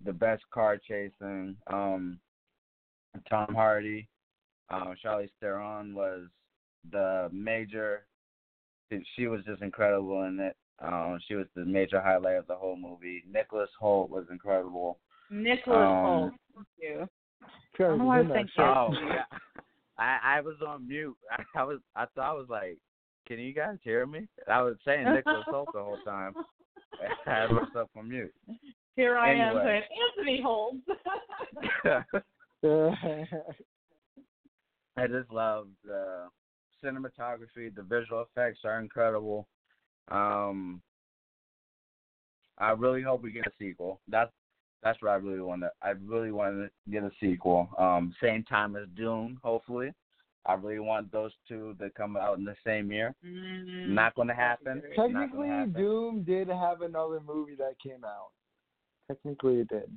The best car chasing. Um, Tom Hardy, um, Charlize Theron was the major. She was just incredible in it. Um, she was the major highlight of the whole movie. Nicholas Hoult was incredible. Nicholas Um, Hoult. Thank you. Sure, I don't know why I he's in think that that. shit. Oh, yeah. I I was on mute. I, I was I thought I was like, can you guys hear me? I was saying Nicholas Hoult the whole time. I had myself on mute. Here I am Anyway. saying Anthony Holt. I just love the cinematography. The visual effects are incredible. Um, I really hope we get a sequel. That's that's what I really want to. I really want to get a sequel. Um, same time as Dune, hopefully. I really want those two to come out in the same year. Mm, Not going to happen. Technically, happen. Dune did have another movie that came out. Technically, it did.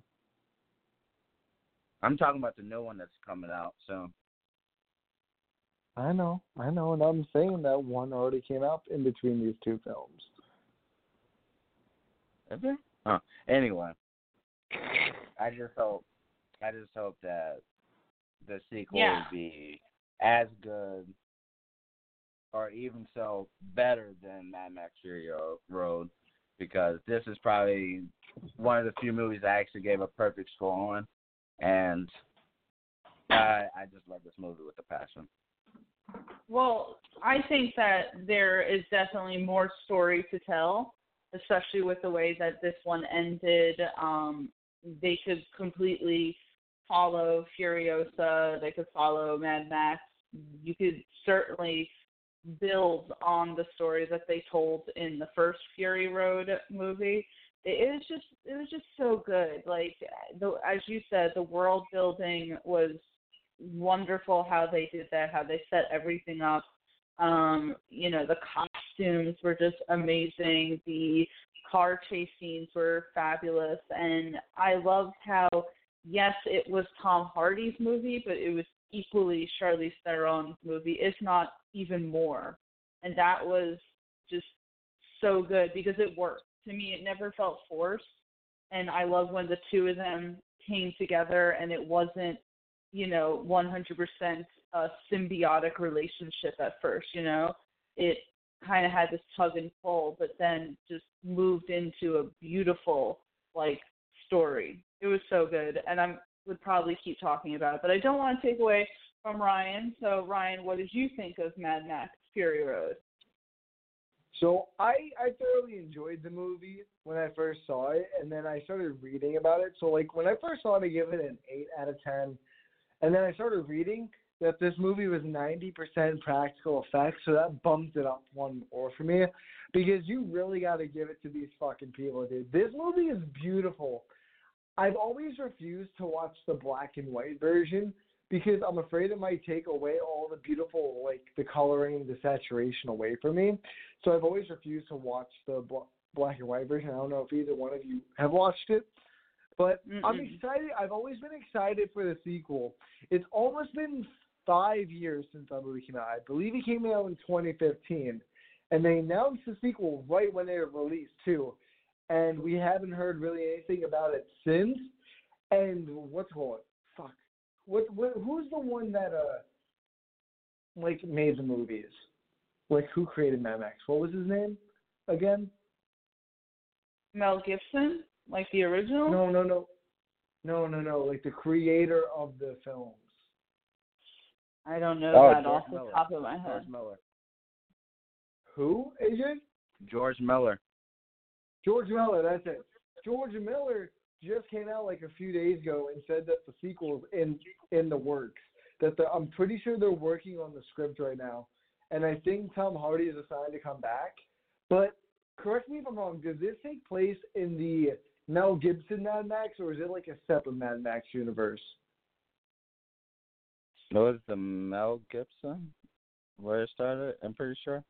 I'm talking about the new one that's coming out soon. I know, I know, and I'm saying that one already came out in between these two films. Is there? Oh, anyway, I just hope, I just hope that the sequel Yeah. will be as good, or even so better than Mad Max Fury Road, because this is probably one of the few movies I actually gave a perfect score on, and I I just love this movie with a passion. Well, I think that there is definitely more story to tell, especially with the way that this one ended. Um, they could completely follow Furiosa. They could follow Mad Max. You could certainly build on the story that they told in the first Fury Road movie. It, was just it was just so good. Like the as you said, the world building was wonderful how they did that, how they set everything up. Um, you know, the costumes were just amazing. The car chase scenes were fabulous, and I loved how yes, it was Tom Hardy's movie, but it was equally Charlize Theron's movie, if not even more. And that was just so good because it worked. To me, it never felt forced. And I love when the two of them came together and it wasn't you know, 100% a uh, symbiotic relationship at first. You know, it kind of had this tug and pull, but then just moved into a beautiful like story. It was so good, and I would probably keep talking about it, but I don't want to take away from Ryan. So Ryan, what did you think of Mad Max Fury Road? So I I thoroughly enjoyed the movie when I first saw it, and then I started reading about it. So like when I first saw it, I gave it an eight out of ten, and then I started reading that this movie was ninety percent practical effects, so that bumped it up one more for me. Because you really got to give it to these fucking people, dude. This movie is beautiful. I've always refused to watch the black and white version because I'm afraid it might take away all the beautiful, like the coloring, the saturation away from me. So I've always refused to watch the bl- black and white version. I don't know if either one of you have watched it, but Mm-mm. I'm excited. I've always been excited for the sequel. It's almost been five years since that movie came out. I believe it came out in 2015, and they announced the sequel right when they were released too. And we haven't heard really anything about it since. And what's going? Fuck. What? What? Who's the one that uh, like made the movies? Like who created Mad Max? What was his name again? Mel Gibson, like the original? No, no, no, no, no, no. Like the creator of the films. I don't know Oh, that George off Miller. the top of my head. George Miller. Who? AJ? George Miller. George Miller. That's it. George Miller just came out like a few days ago and said that the sequel's in in the works. That the, I'm pretty sure they're working on the script right now, and I think Tom Hardy is assigned to come back. But correct me if I'm wrong. Does this take place in the Mel Gibson Mad Max, or is it like a separate Mad Max universe? It was the Mel Gibson where it started. I'm pretty sure.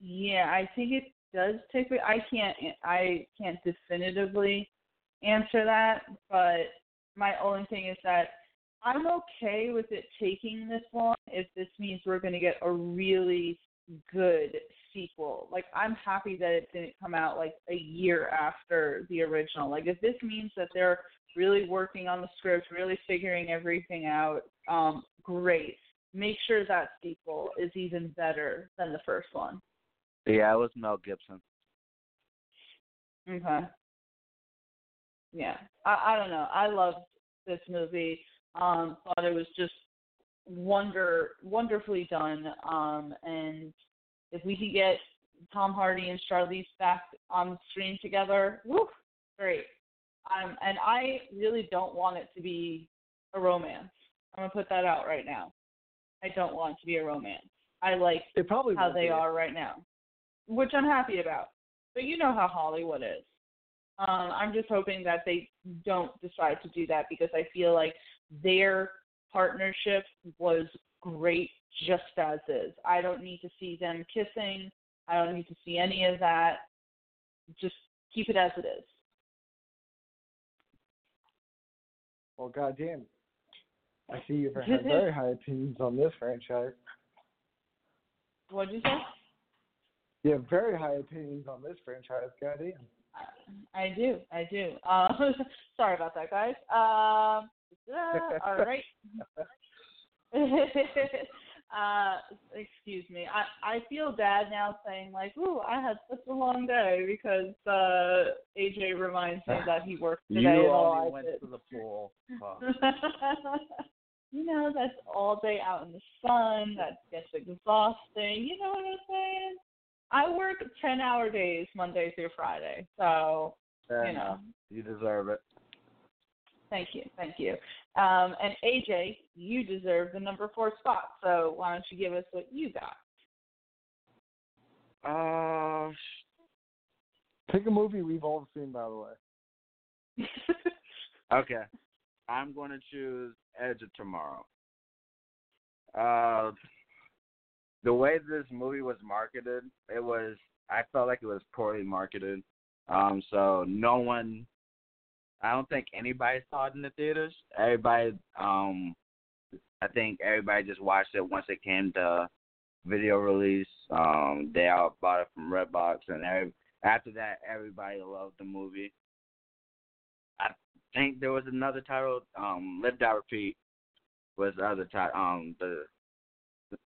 Yeah, I think it does take. I can't. I can't definitively answer that, but my only thing is that I'm okay with it taking this long if this means we're going to get a really good sequel. Like I'm happy that it didn't come out like a year after the original. Like if this means that they're really working on the script, really figuring everything out, um, great. Make sure that sequel is even better than the first one. Yeah, it was Mel Gibson. Okay. Yeah, I I don't know. I loved this movie. Um, thought it was just wonder wonderfully done. Um, and if we could get Tom Hardy and Charlize back on screen together, woo, great. Um, and I really don't want it to be a romance. I'm gonna put that out right now. I don't want it to be a romance. I like It probably how they are right now, which I'm happy about. But you know how Hollywood is. Um, I'm just hoping that they don't decide to do that because I feel like their partnership was great just as is. I don't need to see them kissing. I don't need to see any of that. Just keep it as it is. Well, goddamn. I see you have very high opinions on this franchise. What'd you say? You have very high opinions on this franchise. Goddamn. I do, I do. Uh, sorry about that, guys. Um, all right. uh, excuse me. I I feel bad now saying like, "Ooh, I had such a long day" because uh AJ reminds me that he worked today. You only I went did. to the pool. You know, that's all day out in the sun. That gets exhausting. You know what I'm saying? I work ten hour days Monday through Friday, so Fair you know. enough. You deserve it. Thank you, thank you. Um, and AJ, you deserve the number four spot. So why don't you give us what you got? Uh, Pick a movie we've all seen, by the way. okay. I'm going to choose Edge of Tomorrow. Uh, the way this movie was marketed, it was I felt like it was poorly marketed. Um, so no one, I don't think anybody saw it in the theaters. Everybody, um, I think everybody just watched it once it came to video release. Um, they all bought it from Redbox, and every, after that, everybody loved the movie. I think there was another title. Um, Live Die Repeat was the other title. Um, the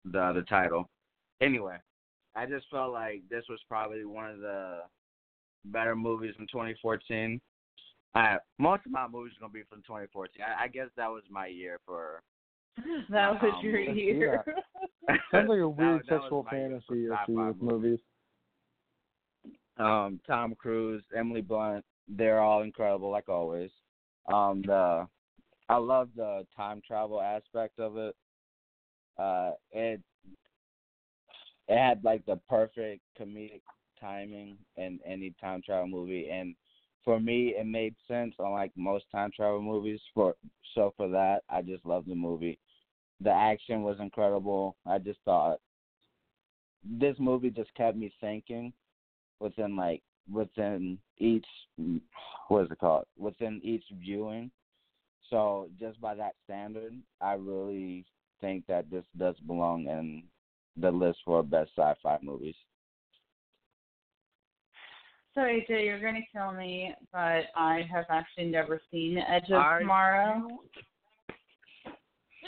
the other title. Anyway, I just felt like this was probably one of the better movies in 2014. Uh, most of my movies are gonna be from 2014. I, I guess that was my year for. That was Um, your I can year. Sounds like a weird that sexual my year for fantasy or sci-fi two with movies. Um, Tom Cruise, Emily Blunt, they're all incredible like always. Um, the I love the time travel aspect of it. Uh, it it had like the perfect comedic timing in any time travel movie, and for me, it made sense. Unlike most time travel movies, for so for that, I just loved the movie. The action was incredible. I just thought this movie just kept me thinking within like within each what is it called within each viewing. So just by that standard, I really think that this does belong in the list for best sci-fi movies. So AJ, you're gonna kill me, but I have actually never seen Edge of Are Tomorrow.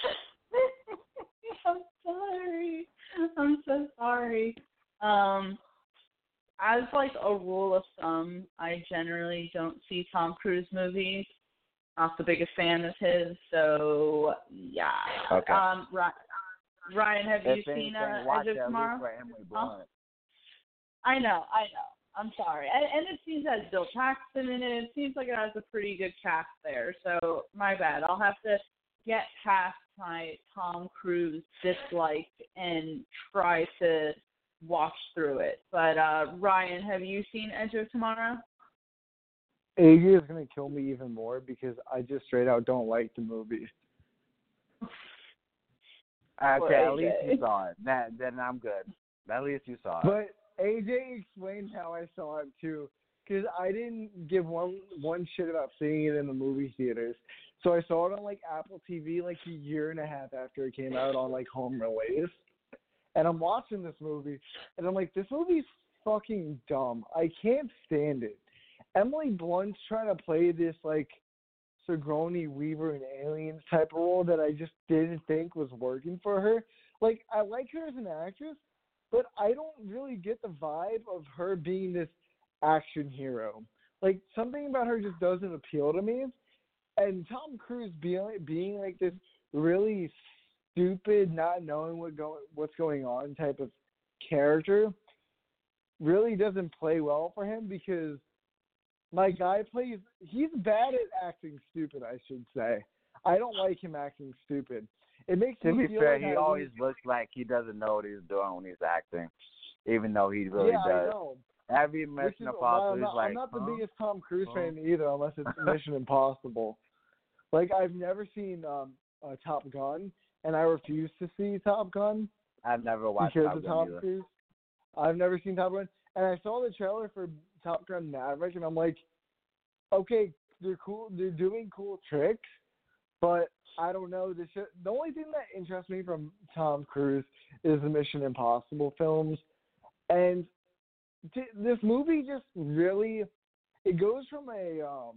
I'm sorry. I'm so sorry. Um, as like a rule of thumb, I generally don't see Tom Cruise movies. Not the biggest fan of his, so yeah. Okay. Um, Ryan, have if you anything, seen uh, Edge of Tomorrow? Huh? I know, I know. I'm sorry. And, and it seems that Bill Paxton in it. It seems like it has a pretty good cast there. So my bad. I'll have to get past my Tom Cruise dislike and try to watch through it. But uh Ryan, have you seen Edge of Tomorrow? AJ is gonna kill me even more because I just straight out don't like the movie. Okay, at least you saw it. That, then I'm good. At least you saw it. But AJ explained how I saw it too, because I didn't give one one shit about seeing it in the movie theaters. So I saw it on like Apple TV like a year and a half after it came out on like home release. And I'm watching this movie, and I'm like, this movie's fucking dumb. I can't stand it. Emily Blunt's trying to play this like Sigourney Weaver and Aliens type of role that I just didn't think was working for her. Like I like her as an actress, but I don't really get the vibe of her being this action hero. Like something about her just doesn't appeal to me. And Tom Cruise being being like this really stupid, not knowing what go what's going on type of character really doesn't play well for him because my guy plays he's bad at acting stupid, I should say. I don't like him acting stupid. It makes to me be fair, he I always looks like he doesn't know what he's doing when he's acting, even though he really yeah, I does. know. Every Mission is Impossible, I'm not, like, I'm not huh? the biggest Tom Cruise Huh? fan either, unless it's Mission Impossible. Like I've never seen um uh, Top Gun, and I refuse to see Top Gun I've never watched because Top of Gun Tom either. Cruise. I've never seen Top Gun, and I saw the trailer for Top Gun Maverick, and I'm like, okay, they're cool, they're doing cool tricks, but I don't know. The shit, the only thing that interests me from Tom Cruise is the Mission Impossible films, and t- this movie just really it goes from a um,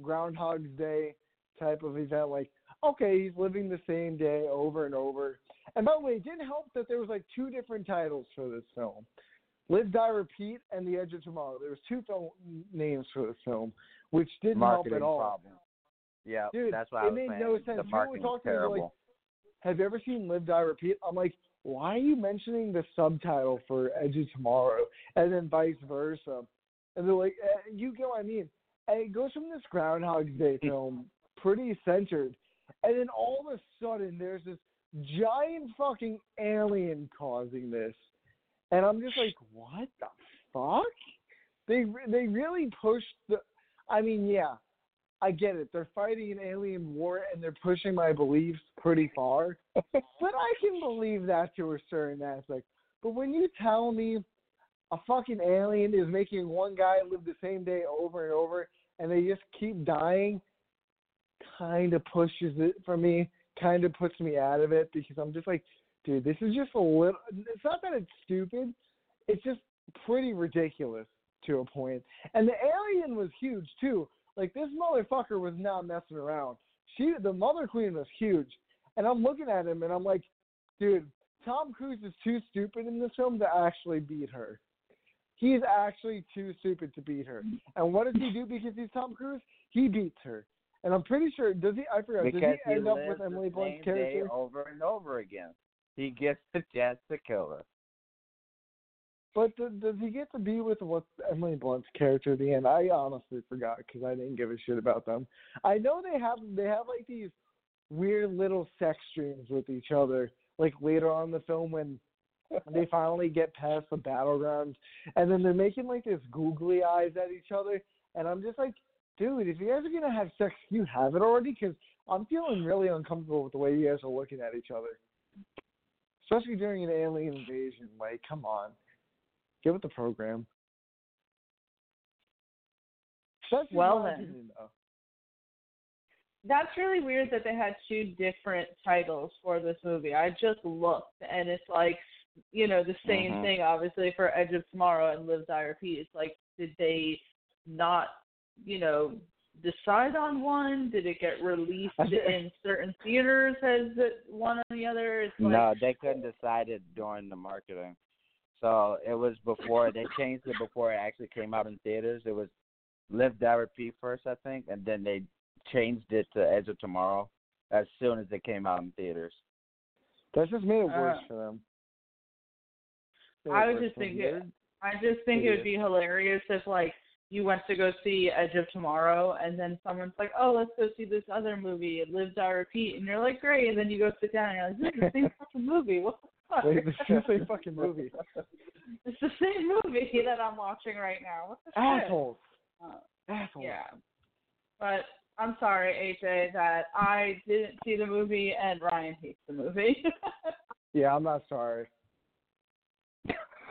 Groundhog's Day type of event, like okay, he's living the same day over and over. And by the way, it didn't help that there was like two different titles for this film. Live, Die, Repeat, and The Edge of Tomorrow. There was two film names for this film, which didn't Marketing help at all. problem. Yeah, Dude, that's what it I was made no sense. The You know what we marketing's talked about, like. Have you ever seen Live, Die, Repeat? I'm like, why are you mentioning the subtitle for Edge of Tomorrow, and then vice versa? And they're like, eh, you get what I mean? And it goes from this Groundhog's Day film, pretty centered, and then all of a sudden there's this giant fucking alien causing this, and I'm just like, what the fuck? They they really pushed the. I mean, yeah, I get it. They're fighting an alien war and they're pushing my beliefs pretty far. but I can believe that to a certain aspect. But when you tell me a fucking alien is making one guy live the same day over and over and they just keep dying, kind of pushes it for me, kind of puts me out of it because I'm just like, dude, this is just a little. It's not that it's stupid, it's just pretty ridiculous to a point. And the alien was huge too. Like this motherfucker was not messing around. She, the Mother Queen, was huge, and I'm looking at him and I'm like, dude, Tom Cruise is too stupid in this film to actually beat her. He's actually too stupid to beat her. And what does he do because he's Tom Cruise? He beats her. And I'm pretty sure does he? I forgot. Because does he end up with Emily Blunt's character? over and over again. He gets the chance to kill her. But th- does he get to be with what's Emily Blunt's character at the end? I honestly forgot because I didn't give a shit about them. I know they have they have like these weird little sex dreams with each other. Like later on in the film when they finally get past the battlegrounds, and then they're making like this googly eyes at each other, and I'm just like, dude, if you guys are gonna have sex, you have it already because I'm feeling really uncomfortable with the way you guys are looking at each other, especially during an alien invasion. Like, come on. Get with the program. That's Well then. That's really weird that they had two different titles for this movie. I just looked and it's like you know, the same Mhm. thing obviously for Edge of Tomorrow and Live Die Repeat. It's like did they not, you know, decide on one? Did it get released in certain theaters as one or the other? It's like no, they couldn't decide it during the marketing. So it was before they changed it before it actually came out in theaters. It was Live Die Repeat first, I think, and then they changed it to Edge of Tomorrow as soon as it came out in theaters. That just made it worse Uh, for them. I was just for them. thinking I just think it would be hilarious if like you went to go see Edge of Tomorrow and then someone's like, Oh, let's go see this other movie, Live Die Repeat and you're like, Great and then you go sit down and you're like, This is the same fucking movie. What the fuck? Like, this is the same fucking movie. it's the same movie that I'm watching right now. What the shit? Assholes. Uh, Assholes. yeah. But I'm sorry, AJ, that I didn't see the movie and Ryan hates the movie. Yeah, I'm not sorry.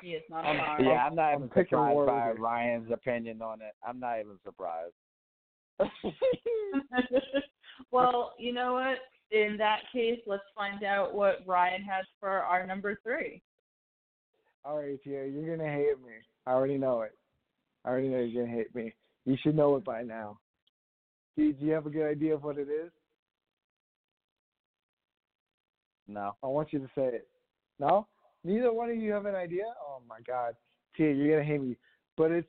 he is not I'm- sorry. Yeah, I'm not I'm even picking surprised by with. Ryan's opinion on it. I'm not even surprised. well, you know what? In that case, let's find out what Ryan has for our number three. All right, yeah, you're gonna hate me. I already know it. I already know you're gonna hate me. You should know it by now. Do, do you have a good idea of what it is? No. I want you to say it. No? Neither one of you have an idea? Oh my god. Tia, you're gonna hate me. But it's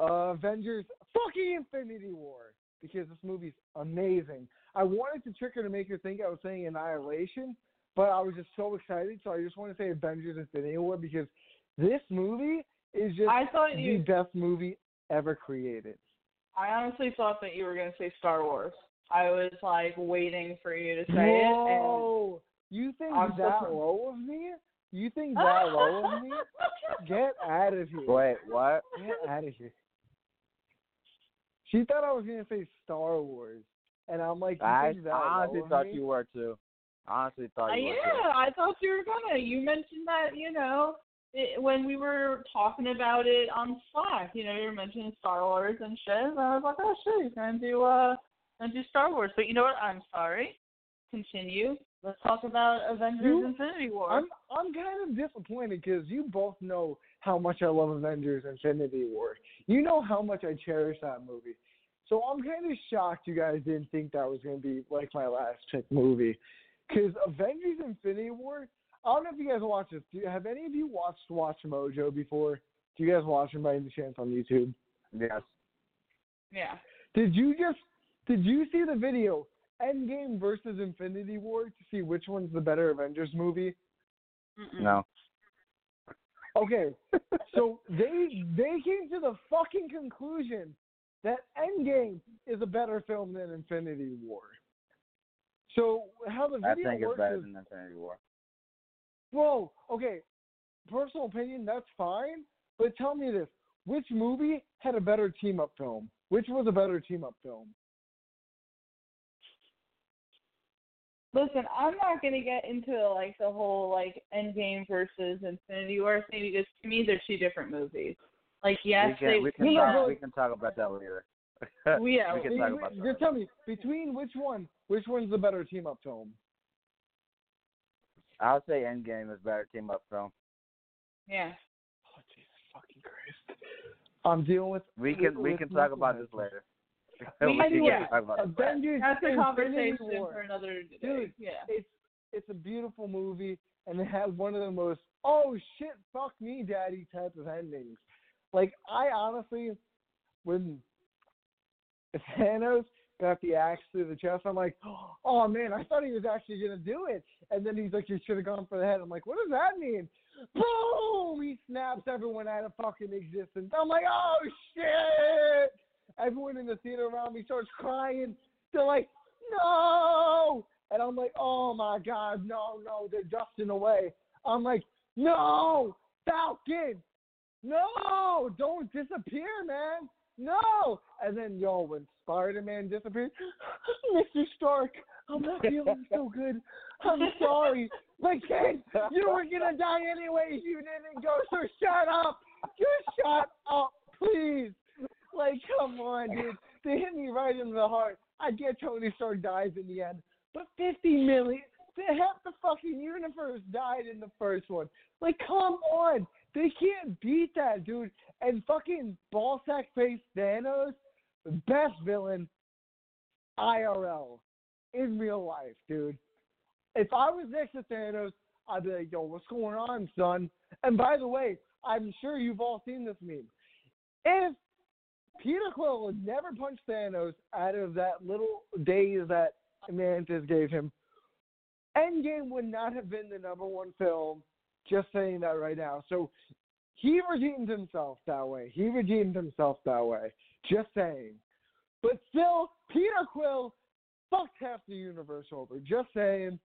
uh, Avengers fucking Infinity War. Because this movie's amazing. I wanted to trick her to make her think I was saying Annihilation, but I was just so excited, so I just want to say Avengers Infinity War because this movie is just I thought the you. best movie ever created. I honestly thought that you were going to say Star Wars. I was like waiting for you to say it. And Whoa! You think I'm that so- low of me? You think that low of me? Get out of here. Wait, what? Get out of here. She thought I was gonna say Star Wars, and I'm like, you I think that honestly thought me? you were too. I honestly thought Uh, you were yeah, I thought you were gonna. You mentioned that, you know, it, when we were talking about it on Slack. You know, you were mentioning Star Wars and shit. And I was like, oh shit, he's gonna do uh, gonna do Star Wars. But you know what? I'm sorry. Continue. Let's talk about Avengers: You- Infinity War. I'm I'm kind of disappointed because you both know how much I love Avengers: Infinity War. You know how much I cherish that movie. So I'm kind of shocked you guys didn't think that was going to be like my last pick movie. Because Avengers: Infinity War. I don't know if you guys watch this. Do, have any of you watched Watch Mojo before? Do you guys watch them by any chance on YouTube? Yes. yeah. Did you just did you see the video Endgame versus Infinity War to see which one's the better Avengers movie? Mm-mm. No. Okay, so they they came to the fucking conclusion that Endgame is a better film than Infinity War. So how the video I think it's better is, than Infinity War. well, okay, personal opinion, that's fine. But tell me this: which movie had a better team up film? Which was a better team up film? Listen, I'm not gonna get into like the whole like Endgame versus Infinity War thing because to me they're two different movies. Like yes, we they can we can No, no, talk, we can talk about that later. Well, yeah, we can Wait, talk wait, about just tell me between which one, which one's the better team up film? I'll say Endgame is better team up film. yeah. Oh Jesus fucking Christ! I'm dealing with. We with- can we can talk about this later. We- We can yeah. talk that. Avengers That's a conversation War. for another day. Dude, yeah. It's it's a beautiful movie, and it has one of the most oh shit, fuck me, daddy type of endings. Like I honestly, when Thanos got the axe through the chest, I'm like, oh man, I thought he was actually gonna do it, and then he's like, you should have gone for the head. I'm like, what does that mean? Boom! He snaps everyone out of fucking existence. I'm like, oh shit! Everyone in the theater around me starts crying. They're like, no! And I'm like, oh my god, no, no, they're dusting away. I'm like, no, Falcon, no, don't disappear, man, no. And then, yo, when Spider Man disappeared, Mr. Stark, I'm not feeling so good. I'm sorry. Like, kid, you were gonna die anyways. You didn't go, so shut up. Just shut up, please. Like, come on, dude. They hit me right in the heart. I get Tony Stark dies in the end, but 50 million, half the fucking universe died in the first one. Like, come on. They can't beat that, dude. And fucking ballsack face Thanos, the best villain IRL in real life, dude. If I was next to Thanos, I'd be like, yo, what's going on, son? And by the way, I'm sure you've all seen this meme. If Peter Quill would never punch Thanos out of that little daze that Mantis gave him, Endgame would not have been the number one film. Just saying that right now. So he redeemed himself that way. He redeemed himself that way. Just saying. But still, Peter Quill fucked half the universe over. Just saying.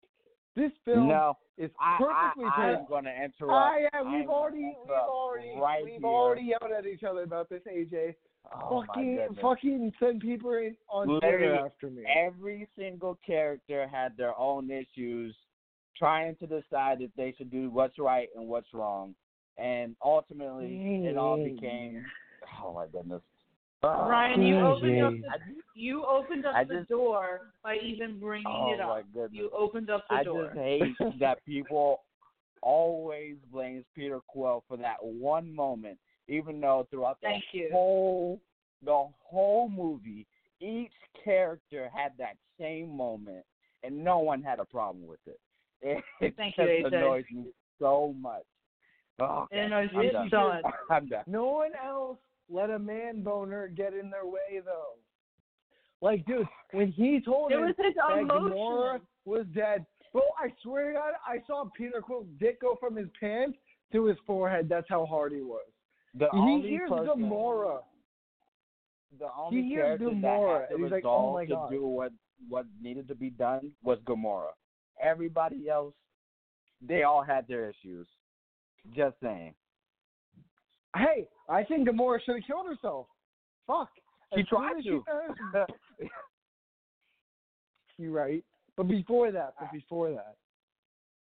This film No, is perfectly I, I'm going to interrupt. I am. We've gonna already, we've already, right we've here. already yelled at each other about this, AJ. Oh, fucking, fucking send people in on Twitter Literally after me. Every single character had their own issues, trying to decide if they should do what's right and what's wrong, and ultimately it all became. Oh my goodness. Oh, Ryan, you Yeah, opened up the, you opened up I the door by even bringing Oh it up. my goodness. You opened up the I door. just hate that people always blames Peter Quill for that one moment, even though throughout the Thank you. whole the whole movie, each character had that same moment, and no one had a problem with it. It, it Thank just you, annoys me so much. Oh, It annoys I'm me done. so much. I'm done. No one else let a man boner get in their way, though. Like, dude, when he told It him was his that. Gamora was dead, bro, I swear to God, I saw Peter Quill's dick go from his pants to his forehead. That's how hard he was. The he only hears person, Gamora. the only He hears character Gamora, that had and the he's like, "Oh to God." do what what needed to be done was Gamora. Everybody else, they all had their issues. Just saying. Hey, I think Gamora should have killed herself. Fuck. She As tried to. found- You're right. But before that, but before that.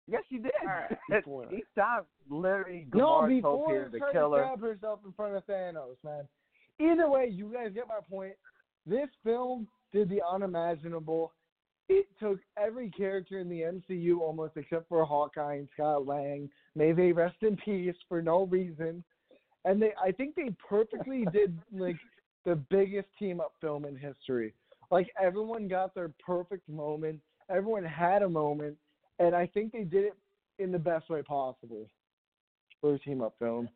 Yes, she did. All right. Before that. he stopped literally No, Gamora told before Peter she to tried to her. stab herself in front of Thanos, man. Either way, you guys get my point. This film did the unimaginable. It took every character in the MCU almost except for Hawkeye and Scott Lang. May they rest in peace for no reason. And they I think they perfectly did like the biggest team up film in history. Like everyone got their perfect moment. Everyone had a moment. And I think they did it in the best way possible for a team up film.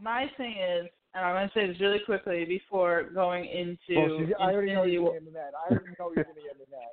My thing is, and I'm going to say this really quickly before going into Oh, she's- I already know you're going to me. I already know you're going to me mad.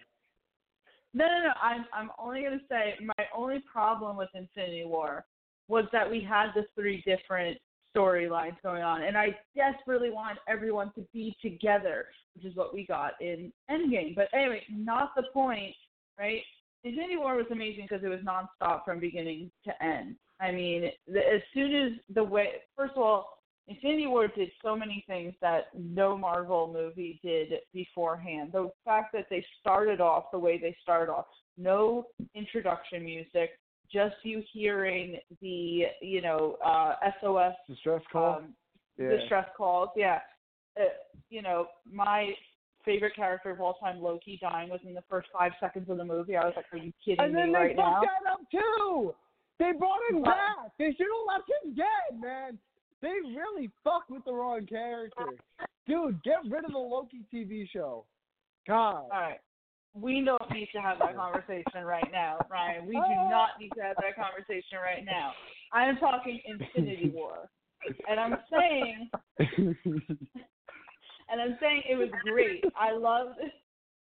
No, no, no. I'm I'm only gonna say my only problem with Infinity War was that we had the three different storylines going on, and I desperately want everyone to be together, which is what we got in Endgame. But anyway, not the point, right? Infinity War was amazing because it was nonstop from beginning to end. I mean, the, as soon as the way, first of all, Infinity War did so many things that no Marvel movie did beforehand. The fact that they started off the way they started off, no introduction music, just you hearing the, you know, uh, SOS Distress call? um, yeah. distress calls. Yeah, uh, you know, my favorite character of all time, Loki, dying within the first five seconds of the movie. I was like, are you kidding and then me they right now? fucked that up too. They brought him But- back. They should have left him dead, man. they really fuck with the wrong character. Dude, get rid of the Loki TV show. God. All right. We don't need to have that conversation right now, Ryan. We do ah. not need to have that conversation right now. I am talking Infinity War. And I'm saying and I'm saying it was great. I loved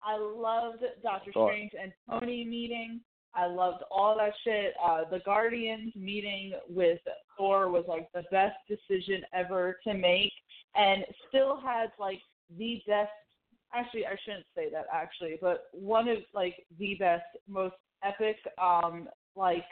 I loved Doctor Sure. Strange and Tony meeting. I loved all that shit. Uh the Guardians meeting with Thor was like the best decision ever to make and still had like the best actually I shouldn't say that actually, but one of like the best, most epic um like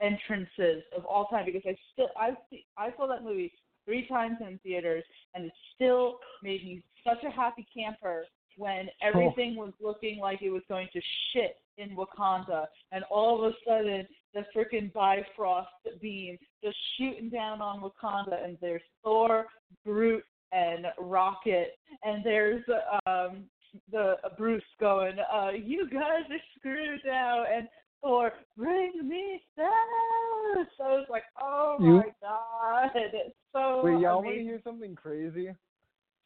entrances of all time because I still I see I saw that movie three times in theaters and it still made me such a happy camper when everything was looking like it was going to shit in Wakanda and all of a sudden the freaking Bifrost beam just shooting down on Wakanda and there's Thor, Groot and Rocket and there's um the Bruce going, uh, you guys are screwed now and Thor, bring me Thanos. So I was like, oh You- my god, it's so Wait, y'all want to hear something crazy?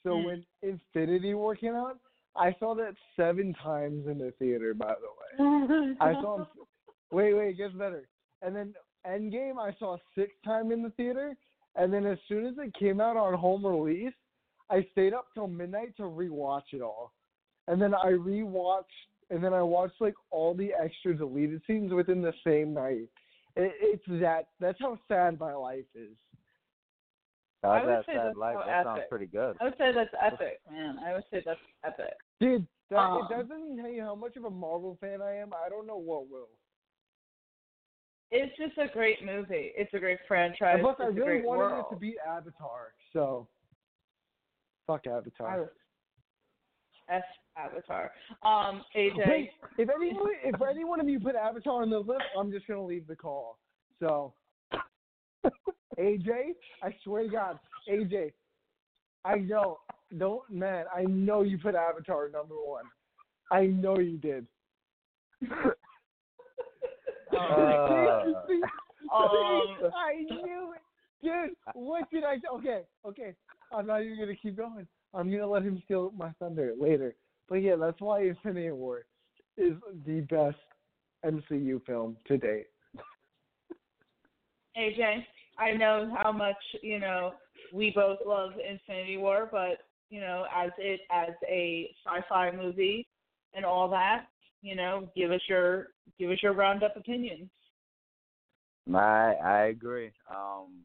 So Mm. when Infinity War came out, I saw that seven times in the theater. By the way, I saw. Wait, wait, it gets better. And then Endgame, I saw six time in the theater. And then as soon as it came out on home release, I stayed up till midnight to rewatch it all. And then I rewatched, and then I watched like all the extra deleted scenes within the same night. It, it's that. That's how sad my life is. I would that say sad that's life? so That sounds pretty good. I would say that's epic, man. I would say that's epic. Dude, that, Um, it doesn't tell you how much of a Marvel fan I am. I don't know what will. It's just a great movie. It's a great franchise. And plus, I it's a really wanted world. it to beat Avatar. So, fuck I Avatar. was S Avatar. Um, AJ. Wait, if anyone, if any one of you put Avatar on the list, I'm just gonna leave the call. So, AJ, I swear to God, AJ, I know, don't man, I know you put Avatar number one. I know you did. Uh, See? Um, I knew it. Dude, what did I Okay, okay. I'm not even gonna keep going. I'm gonna let him steal my thunder later. But yeah, that's why Infinity War is the best MCU film to date. AJ, I know how much you know we both love Infinity War, but you know, as it as a sci-fi movie and all that, you know, give us your give us your roundup opinions. I I agree. Um,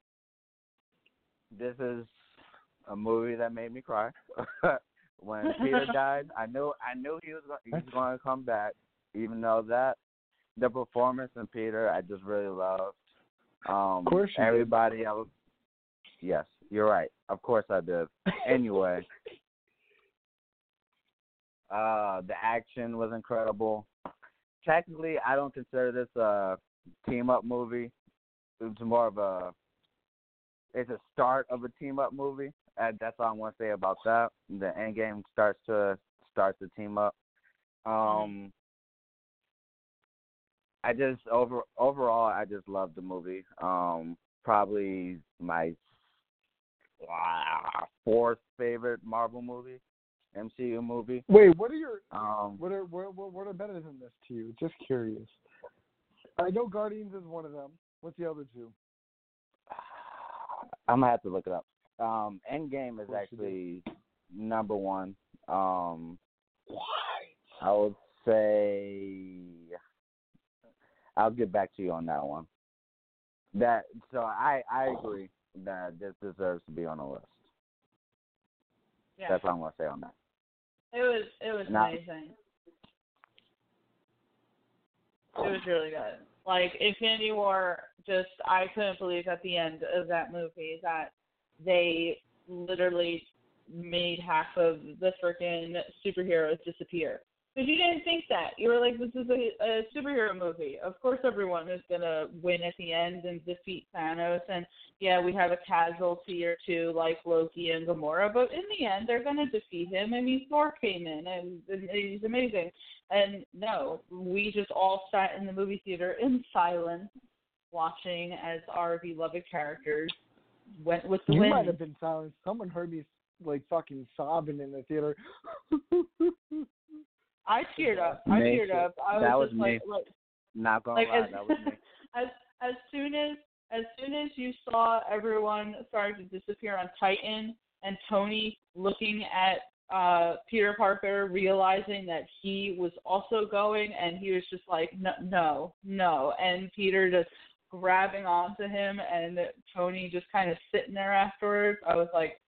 this is a movie that made me cry. when Peter died, I knew I knew he was he was going to come back. Even though that the performance in Peter, I just really loved. Um, Of course you did. everybody else. Yes, you're right. Of course I did. Anyway, uh, the action was incredible. Technically, I don't consider this a team up movie. It's more of a it's a start of a team up movie. And that's all I want to say about that. The end game starts to start the team up. Um I just over overall I just love the movie. Um probably my uh, fourth favorite Marvel movie, MCU movie. Wait, what are your Um what are what, what what are better than this to you? Just curious. I know Guardians is one of them. What's the other two? I'm gonna have to look it up. Um, Endgame is course you do. actually number one. Um, Why? I would say I'll get back to you on that one. That so I I agree that this deserves to be on the list. Yeah, That's all I'm gonna say on that. it was it was Not- amazing. It was really good. Like Infinity War, just I couldn't believe at the end of that movie that they literally made half of the freaking superheroes disappear. Because you didn't think that. You were like, this is a, a superhero movie. Of course, everyone is gonna win at the end and defeat Thanos. And yeah, we have a casualty or two like Loki and Gamora, but in the end, they're gonna defeat him. I mean, Thor came in and, and he's amazing. And no, we just all sat in the movie theater in silence, watching as our beloved characters went with the you wind. might have been silent. Someone heard me like fucking sobbing in the theater. I teared up. I Me teared too. up. I was That was just like, me. like, Not gonna like lie, as, that was me. as as soon as as soon as you saw everyone start to disappear on Titan and Tony looking at uh Peter Parker realizing that he was also going and he was just like no no no and Peter just grabbing onto him and Tony just kind of sitting there afterwards I was like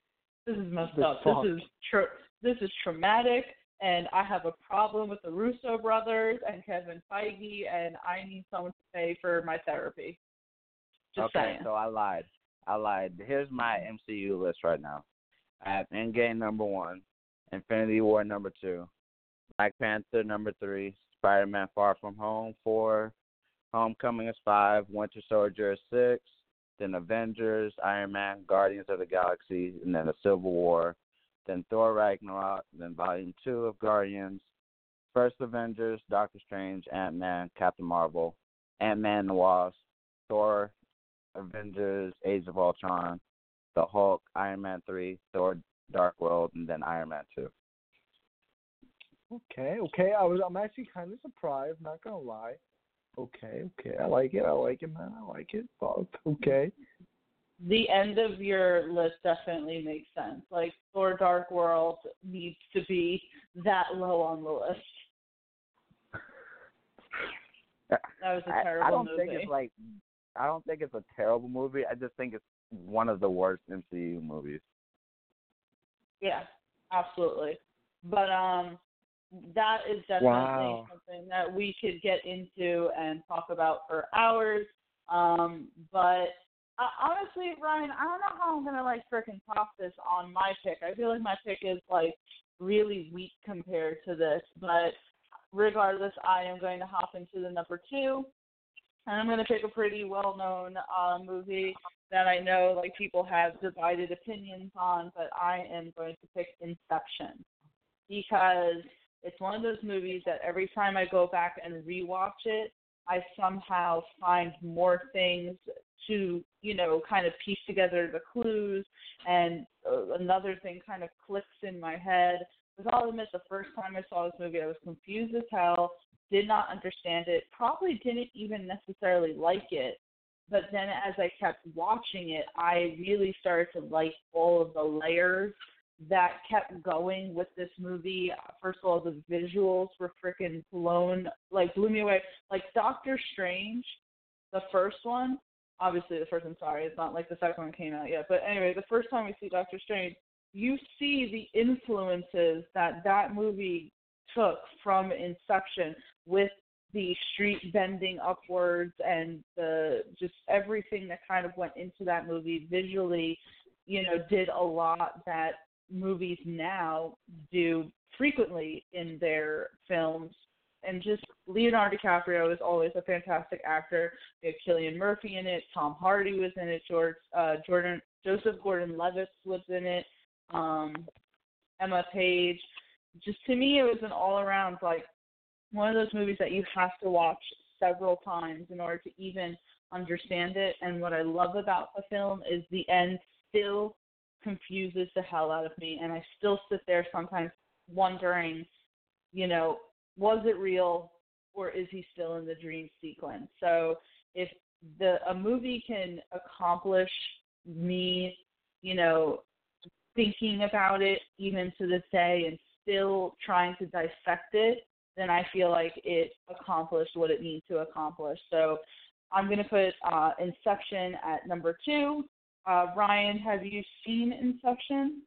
this is messed The up fuck? this is tra- this is traumatic and I have a problem with the Russo brothers and Kevin Feige and I need someone to pay for my therapy just okay, saying so I lied. I lied. Here's my MCU list right now. I have Endgame number one, Infinity War number two, Black Panther number three, Spider Man Far From Home four, Homecoming is five, Winter Soldier is six, then Avengers, Iron Man, Guardians of the Galaxy, and then the Civil War, then Thor Ragnarok, then Volume two of Guardians, First Avengers, Doctor Strange, Ant Man, Captain Marvel, Ant Man and the Wasp, Thor, Avengers, Age of Ultron, The Hulk, Iron Man 3, Thor, Dark World, and then Iron Man 2. Okay, okay. I was I'm actually kind of surprised, not gonna lie. Okay, okay. I like it. I like it, man. I like it. Okay. the end of your list definitely makes sense. Like Thor Dark World needs to be that low on the list. That was a terrible I don't movie. think it's like I don't think it's a terrible movie. I just think it's one of the worst MCU movies. Yeah, absolutely. But um that is definitely Wow. something that we could get into and talk about for hours. Um but uh, honestly, Ryan, I don't know how I'm gonna like freaking top this on my pick. I feel like my pick is like really weak compared to this, but regardless, I am going to hop into the number two, and I'm going to pick a pretty well-known uh, movie that I know like people have divided opinions on, but I am going to pick Inception because it's one of those movies that every time I go back and rewatch it, I somehow find more things to, you know, kind of piece together the clues, and uh, another thing kind of clicks in my head. Because I'll admit, the first time I saw this movie, I was confused as hell, did not understand it, probably didn't even necessarily like it. But then as I kept watching it, I really started to like all of the layers that kept going with this movie. First of all, the visuals were freaking blown, like blew me away. Like Doctor Strange, the first one, obviously the first one, sorry, it's not like the second one came out yet. But anyway, the first time we see Doctor Strange, you see the influences that that movie took from Inception with the street bending upwards and the just everything that kind of went into that movie visually, you know, did a lot that movies now do frequently in their films. And just Leonardo DiCaprio is always a fantastic actor. We have Cillian Murphy in it. Tom Hardy was in it. George uh, Jordan Joseph Gordon-Levitt was in it. Um, Emma Page. Just to me, it was an all-around like one of those movies that you have to watch several times in order to even understand it. And what I love about the film is the end still confuses the hell out of me, and I still sit there sometimes wondering, you know, was it real or is he still in the dream sequence? So if the a movie can accomplish me, you know, thinking about it even to this day and still trying to dissect it, then I feel like it accomplished what it needs to accomplish. So I'm going to put uh, Inception at number two. Uh, Ryan, have you seen Inception?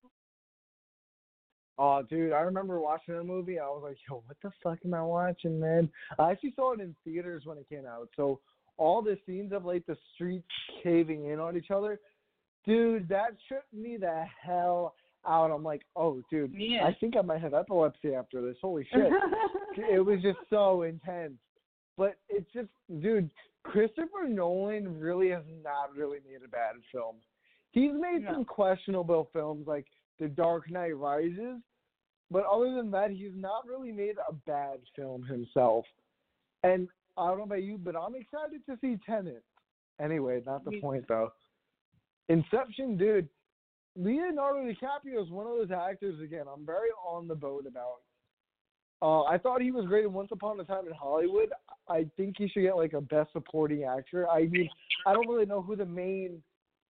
Oh, dude, I remember watching that movie. I was like, yo, what the fuck am I watching, man? I actually saw it in theaters when it came out. So all the scenes of like the streets caving in on each other, dude, that tripped me the hell out. I'm like, oh, dude, Yeah. I think I might have epilepsy after this. Holy shit. it was just so intense. But it's just, dude, Christopher Nolan really has not really made a bad film. He's made some questionable films like The Dark Knight Rises, but other than that, he's not really made a bad film himself. And I don't know about you, but I'm excited to see Tenet. Anyway, not the point though. Inception, dude. Leonardo DiCaprio is one of those actors again. I'm very on the boat about. Uh, I thought he was great in Once Upon a Time in Hollywood. I think he should get like a Best Supporting Actor. I mean, I don't really know who the main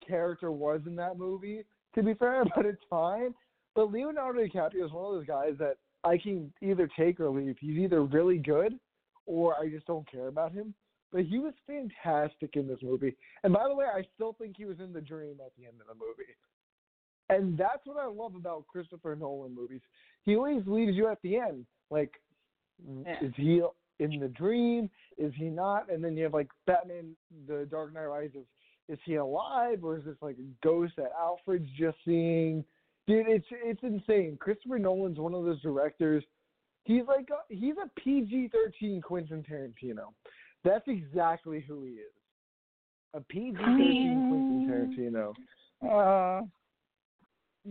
character was in that movie, to be fair, but it's fine. But Leonardo DiCaprio is one of those guys that I can either take or leave. He's either really good or I just don't care about him. But he was fantastic in this movie. And by the way, I still think he was in the dream at the end of the movie. And that's what I love about Christopher Nolan movies. He always leaves you at the end. Like, Yeah. is he in the dream? Is he not? And then you have like Batman, The Dark Knight Rises. Is he alive or is this like a ghost that Alfred's just seeing? Dude, it's it's insane. Christopher Nolan's one of those directors. He's like a, he's a PG thirteen Quentin Tarantino. That's exactly who he is. A PG thirteen Quentin Tarantino. Uh,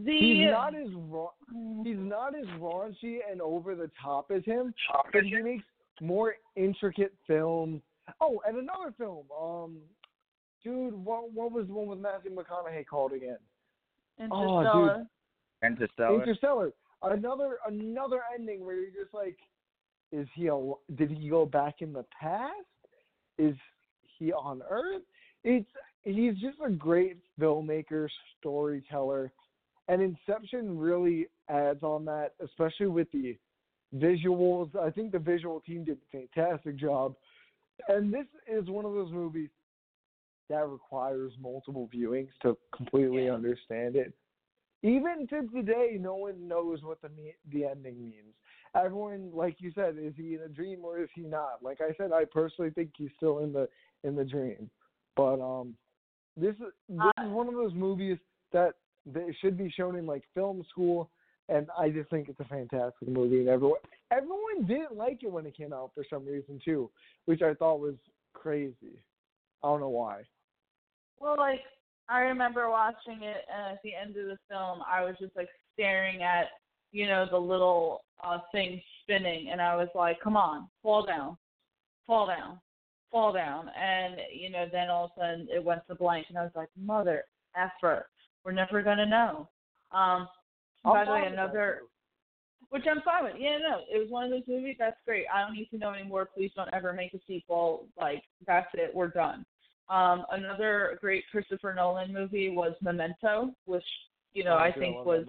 the He's not as ra- he's not as raunchy and over the top as him, but he makes more intricate films. Oh, and another film. Um, dude, what what was the one with Matthew McConaughey called again? Oh, Interstellar. Interstellar. Interstellar. Another another ending where you're just like, is he a, did he go back in the past? Is he on Earth? It's he's just a great filmmaker, storyteller, and Inception really adds on that, especially with the visuals. I think the visual team did a fantastic job. And this is one of those movies that requires multiple viewings to completely understand it. Even to today, no one knows what the me- the ending means. Everyone, like you said, is he in a dream or is he not? Like I said, I personally think he's still in the in the dream. But um, this is this is one of those movies that that should be shown in like film school, and I just think it's a fantastic movie. And everyone everyone didn't like it when it came out for some reason too, which I thought was crazy. I don't know why. Well, like I remember watching it, and at the end of the film, I was just like staring at you know the little uh thing spinning, and I was like, "Come on, fall down, fall down, fall down," and you know then all of a sudden it went to blank, and I was like, "Mother effer, we're never gonna know." Um, I'm by the way, fine with that, another which I'm fine with. Yeah, no, it was one of those movies. That's great. I don't need to know anymore. Please don't ever make a sequel. Like that's it. We're done. Um, another great Christopher Nolan movie was Memento, which you know Oh, I dude, think was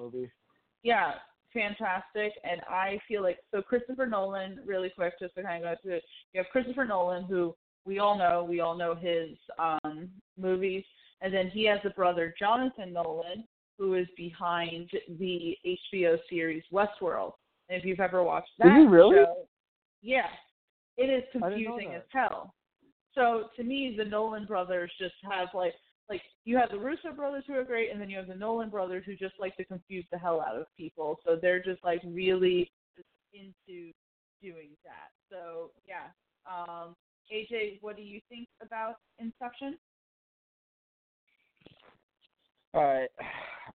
yeah fantastic. And I feel like so Christopher Nolan, really quick, just to kind of go through it. You have Christopher Nolan, who we all know. We all know his um, movies, and then he has a brother, Jonathan Nolan, who is behind the HBO series Westworld. And if you've ever watched that he really? show, yeah, it is I didn't know confusing as hell. So to me, the Nolan brothers just have like like you have the Russo brothers who are great, and then you have the Nolan brothers who just like to confuse the hell out of people. So they're just like really into doing that. So yeah, um, AJ, what do you think about Inception? All right.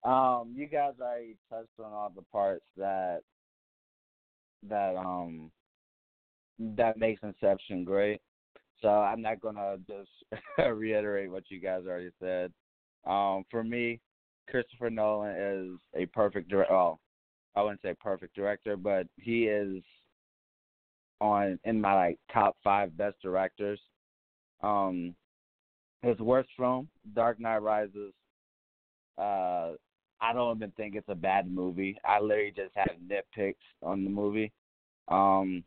Um, you guys already touched on all the parts that that um that makes Inception great. So I'm not gonna just reiterate what you guys already said. Um, for me, Christopher Nolan is a perfect director. I wouldn't say perfect director, but he is on in my like top five best directors. Um, his worst film, Dark Knight Rises. Uh, I don't even think it's a bad movie. I literally just have nitpicks on the movie. Um,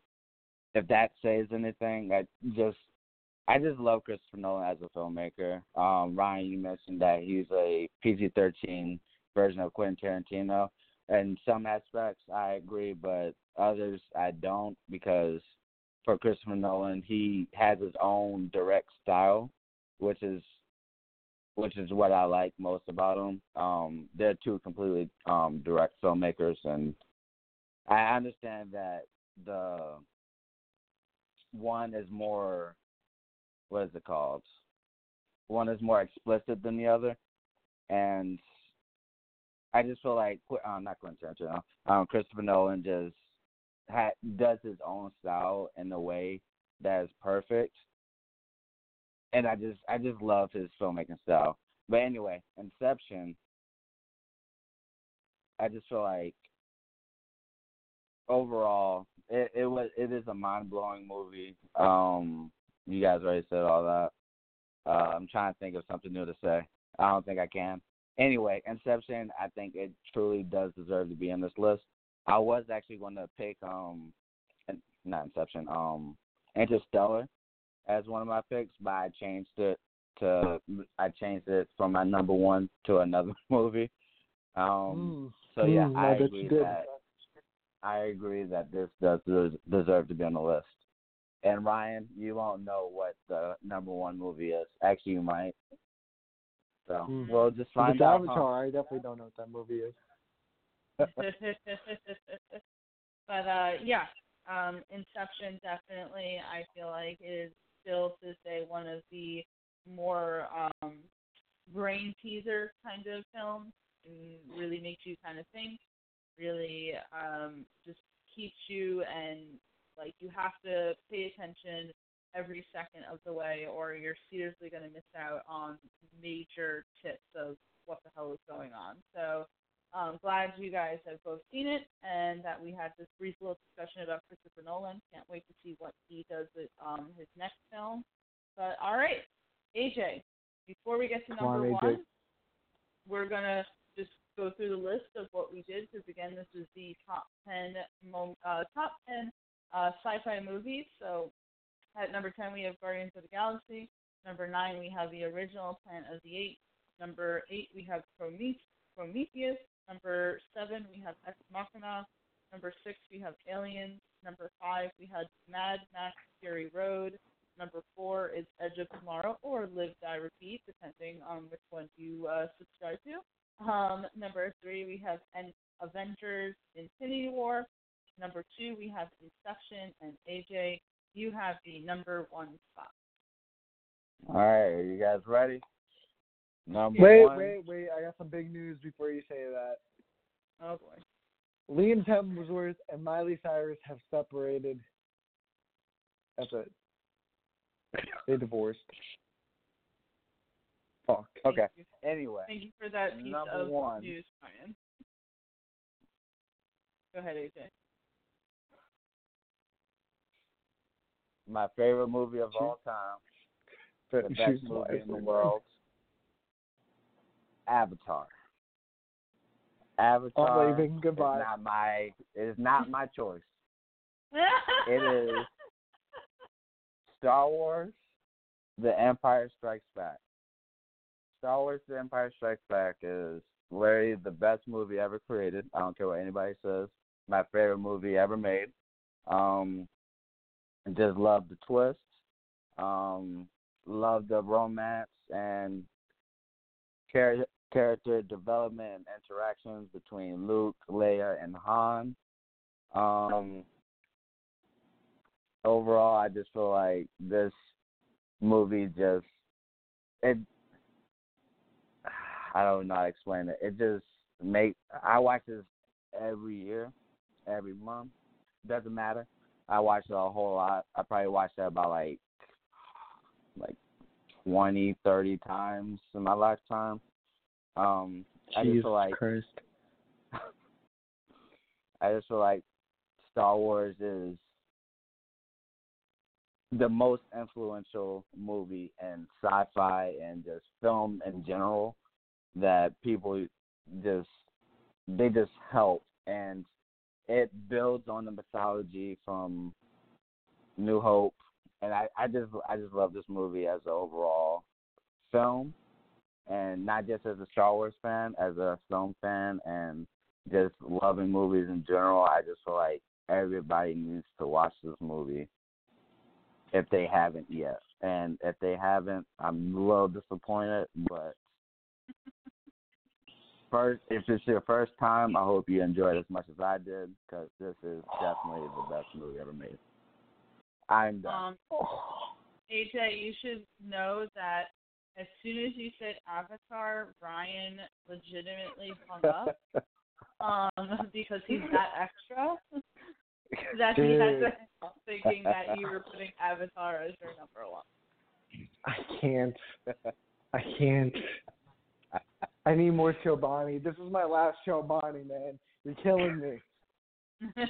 if that says anything, I just I just love Christopher Nolan as a filmmaker. Um, Ryan, you mentioned that he's a PG-13 version of Quentin Tarantino. In some aspects, I agree, but others I don't because for Christopher Nolan, he has his own direct style, which is which is what I like most about them. Um, they're two completely um, direct filmmakers, and I understand that the one is more what is it called? One is more explicit than the other, and I just feel like uh, not Quentin Tarantino, um, Christopher Nolan just ha- does his own style in a way that is perfect, and I just I just love his filmmaking style. but anyway, Inception. I just feel like overall, it it was it is a mind blowing movie. Um, you guys already said all that. Uh, I'm trying to think of something new to say. I don't think I can. Anyway, Inception, I think it truly does deserve to be in this list. I was actually going to pick um, not Inception, um, Interstellar as one of my picks, but I changed it to I changed it from my number one to another movie. Um, Mm. so yeah, Mm, I agree good. that I agree that this does deserve to be on the list. And Ryan, you won't know what the number one movie is. Actually, you might. So Hmm. we'll just If find it's out. huh? Avatar, I definitely don't know what that movie is. but uh, yeah, um, Inception definitely. I feel like it is still to this day one of the more um, brain teaser kind of films. And really makes you kind of think. Really um, just keeps you and like you have to pay attention every second of the way, or you're seriously going to miss out on major tips of what the hell is going on. So um, glad you guys have both seen it and that we had this brief little discussion about Christopher Nolan. Can't wait to see what he does with um, his next film. But all right, AJ, before we get to Come number AJ. one, we're gonna just go through the list of what we did because again, this is the top ten uh, top ten uh, sci-fi movies. So at number ten we have Guardians of the Galaxy. Number nine we have the original Planet of the Apes. Number eight we have Prometheus. Number seven, we have Ex Machina. Number six, we have Aliens. Number five, we had Mad Max Fury Road. Number four is Edge of Tomorrow or Live Die Repeat, depending on which one you uh, subscribe to. Um, number three, we have en- Avengers Infinity War. Number two, we have Inception. And AJ, you have the number one spot. All right, are you guys ready? Number Wait, one. wait, wait! I got some big news before you say that. Oh boy. Liam Hemsworth and Miley Cyrus have separated. That's it. They divorced. Fuck. Okay. You. Anyway, Thank you for that piece Number of one. news, Ryan. Go ahead, AJ. my favorite movie of all time, the best movie in the world, Avatar. Avatar I'm leaving. is not my it is not my choice. It is Star Wars, The Empire Strikes Back. Star Wars The Empire Strikes Back is literally the best movie ever created. I don't care what anybody says. My favorite movie ever made. Um I just love the twist. Um love the romance and char- character development and interactions between Luke, Leia, and Han. Um overall, I just feel like this movie just it. I don't know how to explain it. It just make I watch this every year, every month. Doesn't matter. I watch it a whole lot. I probably watched that about like like twenty, thirty times in my lifetime. Um, I just feel like Christ. I just feel like Star Wars is the most influential movie in sci-fi and just film in general that people just they just help. And it builds on the mythology from New Hope. And I, I just I just love this movie as an overall film and not just as a Star Wars fan, as a film fan and just loving movies in general. I just feel like everybody needs to watch this movie if they haven't yet. And if they haven't, I'm a little disappointed, but first if it's your first time, I hope you enjoyed it as much as I did because this is definitely the best movie ever made. I'm done. Um, AJ, you should know that as soon as you said Avatar, Ryan legitimately hung up um, because he's that extra that he had to stop thinking that you were putting Avatar as your number one. I can't. I can't. I need more Chobani. This is my last Chobani, man. You're killing me.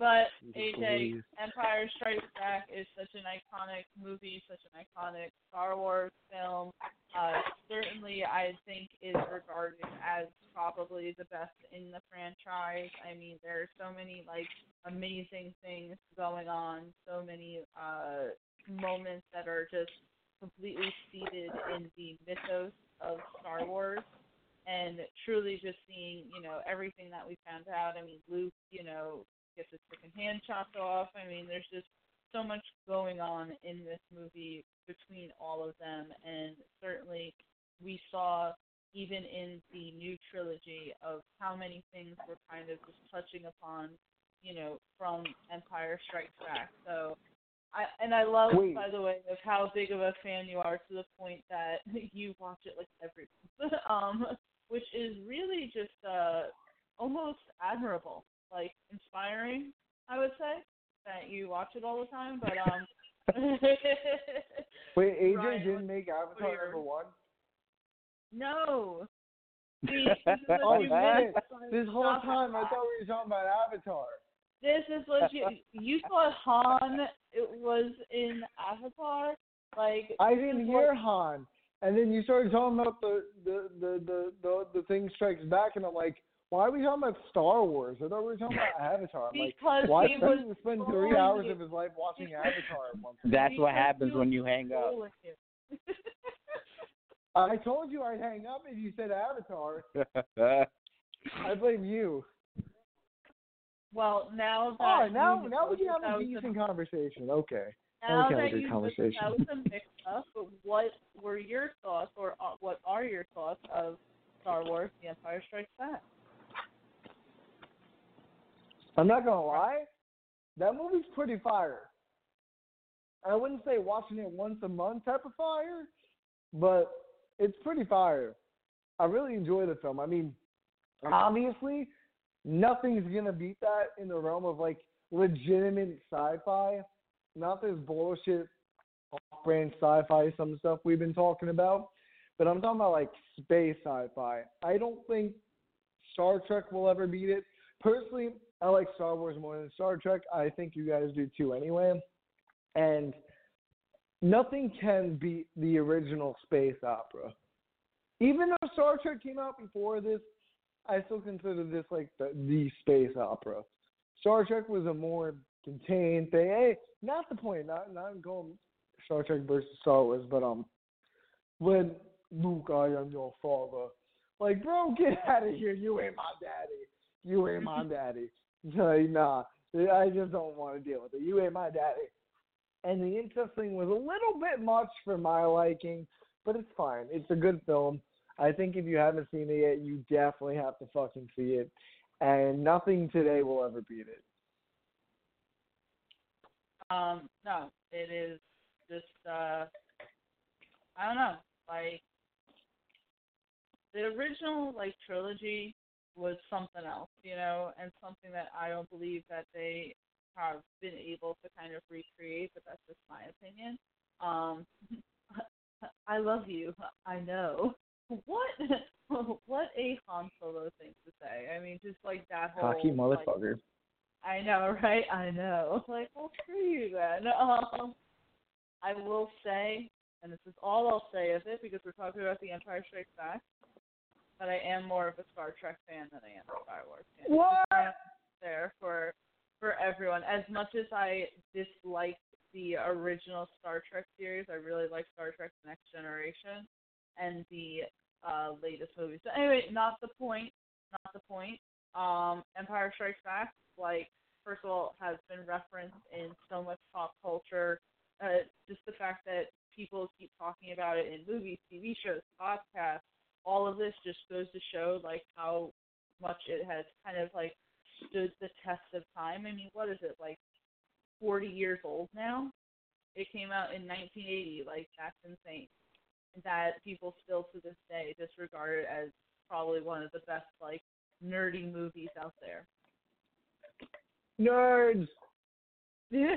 but AJ. Empire Strikes Back is such an iconic movie, such an iconic Star Wars film. Uh, certainly, I think is regarded as probably the best in the franchise. I mean, there are so many like amazing things going on, so many uh, moments that are just completely seated in the mythos of Star Wars and truly just seeing, you know, everything that we found out. I mean, Luke, you know, gets his freaking hand chopped off. I mean, there's just so much going on in this movie between all of them, and certainly we saw even in the new trilogy of how many things were kind of just touching upon, you know, from Empire Strikes Back. So I and I love Wait. by the way of how big of a fan you are to the point that you watch it like every month. um which is really just uh almost admirable, like inspiring, I would say, that you watch it all the time. But um Wait, AJ Ryan, didn't make Avatar your- number one? No. See, this Oh you shit! missed. This whole time I thought we were talking about Avatar. This is what you you thought Han it was in Avatar. Like I didn't hear what- Han, and then you started talking about the the the the the, the thing strikes back, and I'm like, why are we talking about Star Wars? I thought we were talking about Avatar. I'm like, because why he did was he spend three hours you. of his life watching Avatar once? That's what happens when you hang up. I told you I'd hang up if you said Avatar. I blame you. Well, now that Oh, now you now we know can that have a was decent conversation. Okay. Now Okay, that good you know conversation. that was a mix up, but what were your thoughts, or uh, what are your thoughts of Star Wars: The Empire Strikes Back? I'm not gonna lie, that movie's pretty fire. I wouldn't say watching it once a month type of fire, but it's pretty fire. I really enjoy the film. I mean, obviously, nothing's gonna beat that in the realm of like legitimate sci-fi, not this bullshit off-brand sci-fi some stuff we've been talking about. But I'm talking about like space sci-fi. I don't think Star Trek will ever beat it. Personally, I like Star Wars more than Star Trek. I think you guys do too anyway. And nothing can beat the original space opera. Even though Star Trek came out before this, I still consider this like the, the space opera. Star Trek was a more contained thing. Hey, not the point. Not not going Star Trek versus Star Wars, but um, when Luke, I am your father. Like, bro, get out of here. You ain't my daddy. You ain't my daddy. Like, nah, I just don't want to deal with it. You ain't my daddy. And the incest thing was a little bit much for my liking, but it's fine. It's a good film. I think if you haven't seen it yet, you definitely have to fucking see it. And nothing today will ever beat it. Um, no, it is just uh, I don't know, like the original like trilogy was something else, you know, and something that I don't believe that they have been able to kind of recreate, but that's just my opinion. Um, I love you. I know. What? what a Han Solo thing to say. I mean, just like that whole Cocky like, motherfucker. I know, right? I know. Like, well, screw you then. Um, I will say, and this is all I'll say of it because we're talking about The Empire Strikes Back, that I am more of a Star Trek fan than I am a Star Wars fan. What? Just throwing it out There for for everyone. As much as I dislike the original Star Trek series, I really like Star Trek: The Next Generation and the uh, latest movies. So anyway, not the point. Not the point. Um, Empire Strikes Back, like first of all, has been referenced in so much pop culture. Uh, just the fact that people keep talking about it in movies, TV shows, podcasts, all of this just goes to show like how much it has kind of like stood the test of time. I mean, what is it like 40 years old now? It came out in 1980. Like that's insane. That people still to this day disregard it as probably one of the best like nerdy movies out there. Nerds. and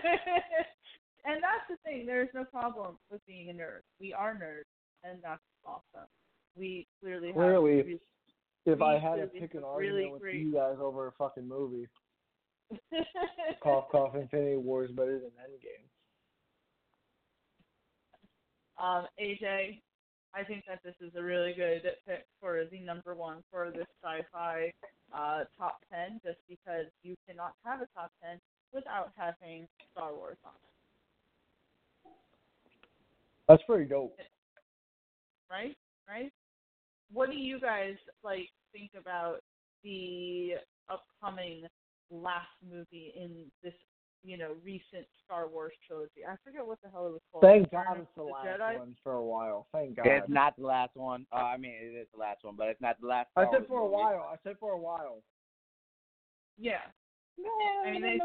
that's the thing. There's no problem with being a nerd. We are nerds, and that's awesome. We clearly have Clearly, really- If I had to pick an have argument really with great- you guys over a fucking movie, cough cough, Infinity War is better than Endgame. um, AJ, I think that this is a really good pick for the number one for this sci-fi uh, top ten, just because you cannot have a top ten without having Star Wars on it, That's pretty dope. right? Right? What do you guys like think about the upcoming last movie in this, you know, recent Star Wars trilogy? I forget what the hell it was called. Thank God it's the the last Jedi? one for a while. Thank God. It's not the last one. Uh, I mean, it is the last one, but it's not the last. I Star said Wars for a movie. while. I said for a while. Yeah. No, I mean, they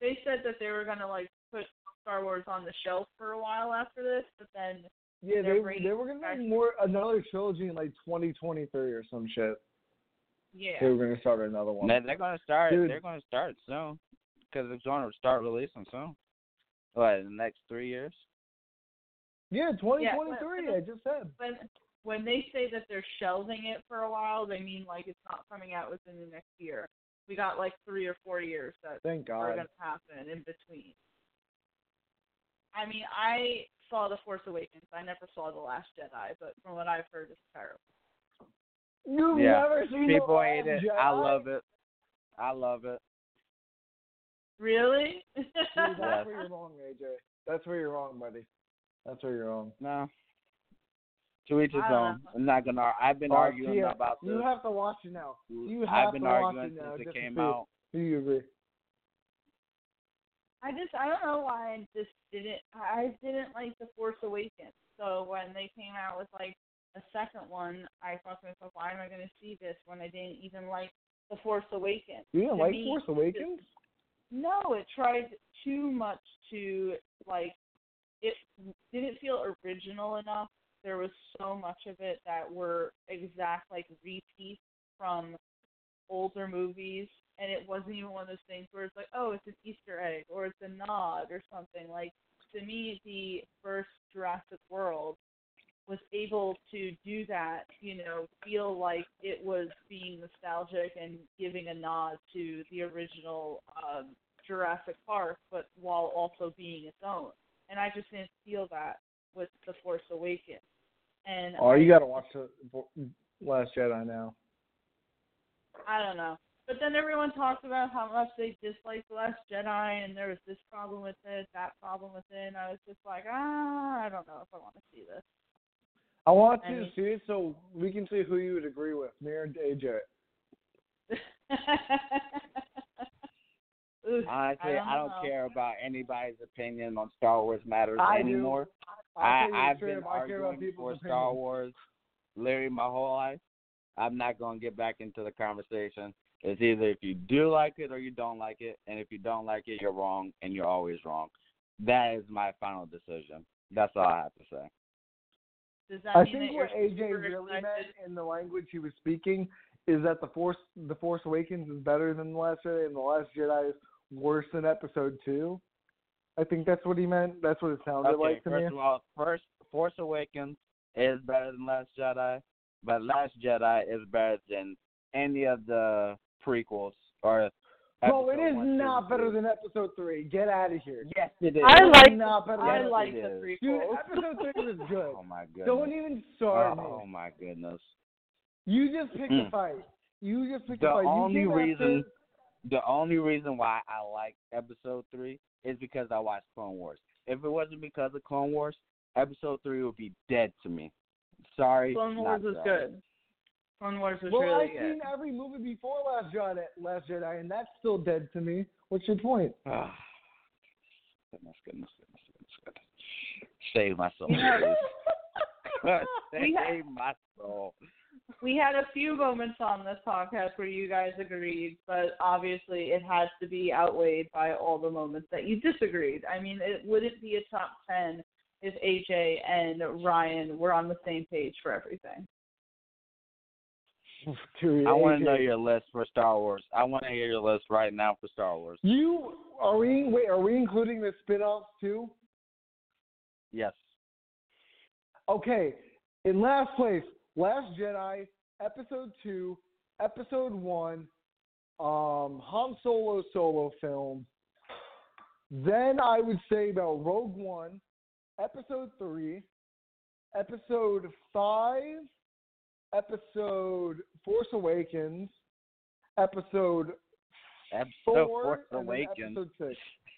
they said that they were gonna like put Star Wars on the shelf for a while after this, but then Yeah, They're they bringing were gonna back- make more another trilogy in like 2023 or some shit. yeah, They were gonna start another one. They- They're gonna start. Dude. They're gonna start soon, because it's gonna start releasing soon. What in the next three years? Yeah, 2023. but- I just said. when when they say that they're shelving it for a while, they mean like it's not coming out within the next year. We got like three or four years that Thank God. are gonna happen in between. I mean, I saw The Force Awakens. I never saw The Last Jedi, but from what I've heard, it's terrible. You've Yeah. never seen People the hate it. Last I love it. I love it. Really? Dude, Yes. that's where you're wrong, AJ. That's where you're wrong, buddy. That's where you're wrong. No. To each his own. know. I'm not gonna. I've been Uh, arguing Tia, about this. You have to watch it now. You have I've been to watch arguing it now since it came out. Do you agree? I just I don't know why I just didn't I didn't like the Force Awakens. So when they came out with like a second one, I thought to myself, why am I going to see this when I didn't even like the Force Awakens? You didn't To like me, Force Awakens? No, it tried too much to like it didn't feel original enough. There was so much of it that were exact like repeats from older movies and it wasn't even one of those things where it's like, oh, it's an Easter egg or it's a nod or something. Like to me the first Jurassic World was able to do that, you know, feel like it was being nostalgic and giving a nod to the original um, Jurassic Park, but while also being its own. And I just didn't feel that with The Force Awakens. And Oh, you gotta watch the Last Jedi now. I don't know. But then everyone talked about how much they disliked The Last Jedi and there was this problem with it, that problem with it, and I was just like, ah, I don't know if I want to see this. I want I to mean- see it so we can see who you would agree with, me or AJ. Ooh, Honestly, don't I don't, care about anybody's opinion on Star Wars matters I anymore. I'll I, tell you I've been up, I arguing for people's Star opinions. Wars literally my whole life. I'm not going to get back into the conversation. It's either if you do like it or you don't like it, and if you don't like it, you're wrong, and you're always wrong. That is my final decision. That's all I have to say. Does that I mean think that what AJ really meant in the language he was speaking is that the Force the Force Awakens is better than the Last Jedi and the Last Jedi is worse than Episode Two. I think that's what he meant. That's what it sounded Okay, like to first me. of all, first Force Awakens is better than Last Jedi, but Last Jedi is better than any of the prequels or. Bro, it episode is one, not and better three. than Episode Three. Get out of here. Yes, it is. I It is like not better I than like it the is. Dude. Episode Three was good. Oh my goodness. Don't even start oh, me. my goodness. You just picked Mm. a fight. You just picked The a fight. You only came after- reason, the only reason why I like Episode Three is because I watched Clone Wars. If it wasn't because of Clone Wars, Episode Three would be dead to me. Sorry. Clone Wars was sorry. good. Clone Wars was Well, really I've good. seen every movie before Last Jedi, Last Jedi, and that's still dead to me. What's your point? Ah, goodness, goodness, goodness, goodness, goodness. Save my soul, Yeah. please. We ha- my soul. We had a few moments on this podcast where you guys agreed, but obviously it has to be outweighed by all the moments that you disagreed. I mean, it wouldn't be a top 10 if AJ and Ryan were on the same page for everything. I want to know your list for Star Wars. I want to hear your list right now for Star Wars. You are we wait? Are we including the spin-offs too? Yes. Okay, In last place, Last Jedi, Episode Two, Episode One, um, Han Solo solo film. Then I would say about Rogue One, Episode Three, Episode Five, Episode Force Awakens, Episode Episode Four, Force and then Awakens. Episode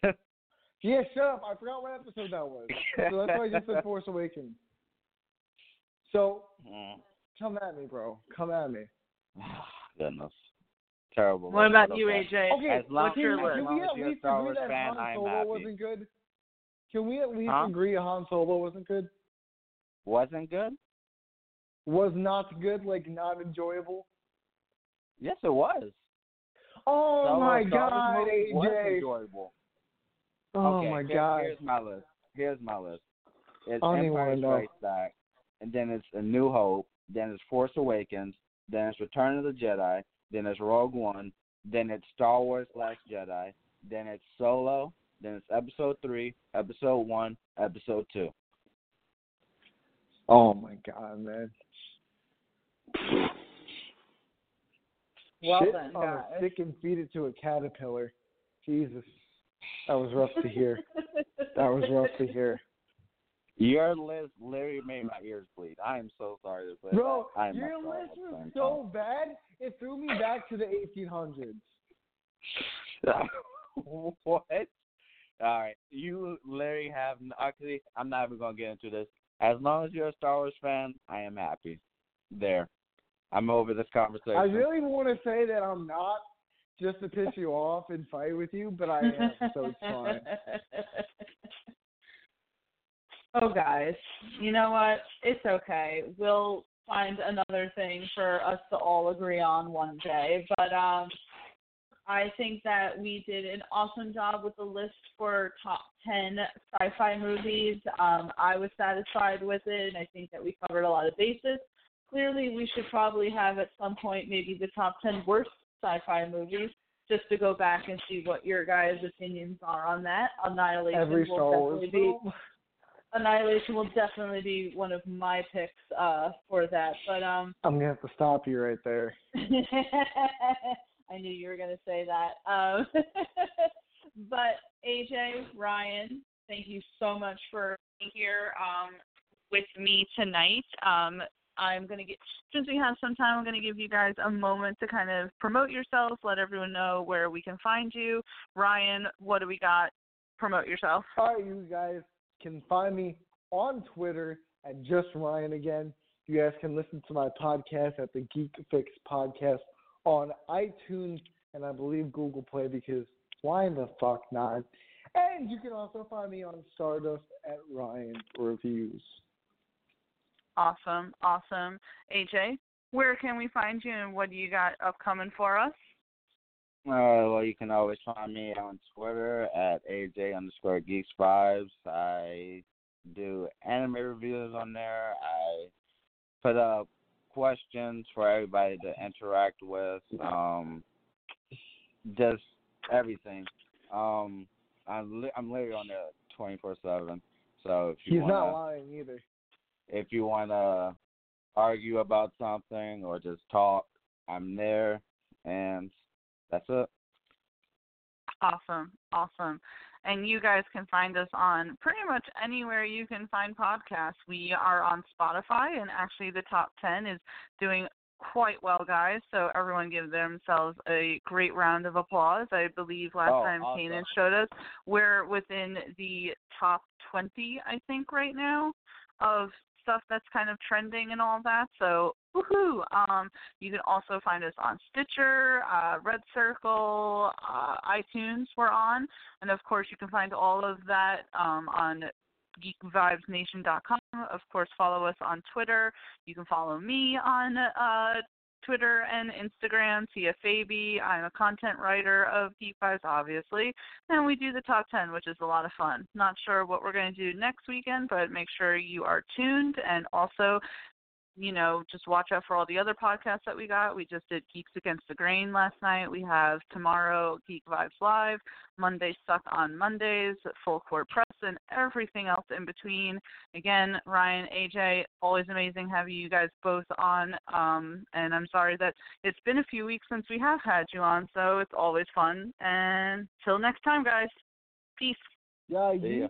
Six. yeah, shut up! I forgot what episode that was. So that's why I just said Force Awakens. So Mm. come at me, bro. Come at me. Goodness. Terrible. What about but you, okay. AJ? Okay, As long- What's your can, list? can As we at you're a least Star agree Wars that fan, Han I'm Solo happy. wasn't good? Can we at least Huh? agree Han Solo wasn't good? Wasn't good? Was not good, like not enjoyable? Yes, it was. Oh Star my god, AJ. enjoyable. Oh okay, my here- god. Here's my list. Here's my list. It's I don't even Empire. Strikes Back, and then it's A New Hope, then it's Force Awakens, then it's Return of the Jedi, then it's Rogue One, then it's Star Wars Last Jedi, then it's Solo, then it's Episode Three, Episode One, Episode Two. Oh my god, man. Well Shit then, on guys. a stick and feed it to a caterpillar. Jesus. That was rough to hear. That was rough to hear. Your list literally made my ears bleed. I am so sorry to say Bro, that. I am your list was same so bad, it threw me back to the 1800s. what? All right, you literally have actually. I'm not even gonna get into this. As long as you're a Star Wars fan, I am happy. There, I'm over this conversation. I really want to say that I'm not just to piss you off and fight with you, but I am, so it's fine. oh, guys, you know what? It's okay. We'll find another thing for us to all agree on one day. But um, I think that we did an awesome job with the list for top 10 sci fi movies. Um, I was satisfied with it, and I think that we covered a lot of bases. Clearly, we should probably have at some point maybe the top 10 worst sci fi movies. Just to go back and see what your guys' opinions are on that. Annihilation Every will definitely be. Annihilation will definitely be one of my picks uh, for that. But um, I'm gonna have to stop you right there. I knew you were going to say that. Um, but AJ, Ryan, thank you so much for being here um, with me tonight. Um, I'm going to get, since we have some time, I'm going to give you guys a moment to kind of promote yourselves, let everyone know where we can find you. Ryan, what do we got? Promote yourself. All right, you guys can find me on Twitter at just Ryan again. You guys can listen to my podcast at the Geek Fix Podcast on iTunes and I believe Google Play because why the fuck not? And you can also find me on Stardust at Ryan Reviews. Awesome, awesome. AJ, where can we find you and what do you got upcoming for us? Uh, well, you can always find me on Twitter at AJ underscore Geeks Vibes. I do anime reviews on there. I put up questions for everybody to interact with. Um, just everything. Um, I'm li- I'm literally on there twenty four seven. So if you He's wanna, not lying either. If you wanna argue about something or just talk, I'm there, and that's it. Awesome, awesome. And you guys can find us on pretty much anywhere you can find podcasts. We are on Spotify, and actually, the top 10 is doing quite well, guys. So, everyone give themselves a great round of applause. I believe last Oh, time awesome. Kanan showed us we're within the top 20, I think, right now of stuff that's kind of trending and all that. So, woohoo! Um, you can also find us on Stitcher, uh, Red Circle, uh, iTunes. We're on, and of course, you can find all of that um, on GeekVibesNation.com. Of course, follow us on Twitter. You can follow me on uh, Twitter and Instagram, Tia Fabi. I'm a content writer of Geek Vibes, obviously, and we do the top 10, which is a lot of fun. Not sure what we're going to do next weekend, but make sure you are tuned and also you know, just watch out for all the other podcasts that we got. We just did Geeks Against the Grain last night. We have tomorrow Geek Vibes Live, Monday Suck on Mondays, Full Court Press, and everything else in between. Again, Ryan, AJ, always amazing having you guys both on. Um, and I'm sorry that it's been a few weeks since we have had you on, so it's always fun. And till next time, guys. Peace. Yeah, See ya. you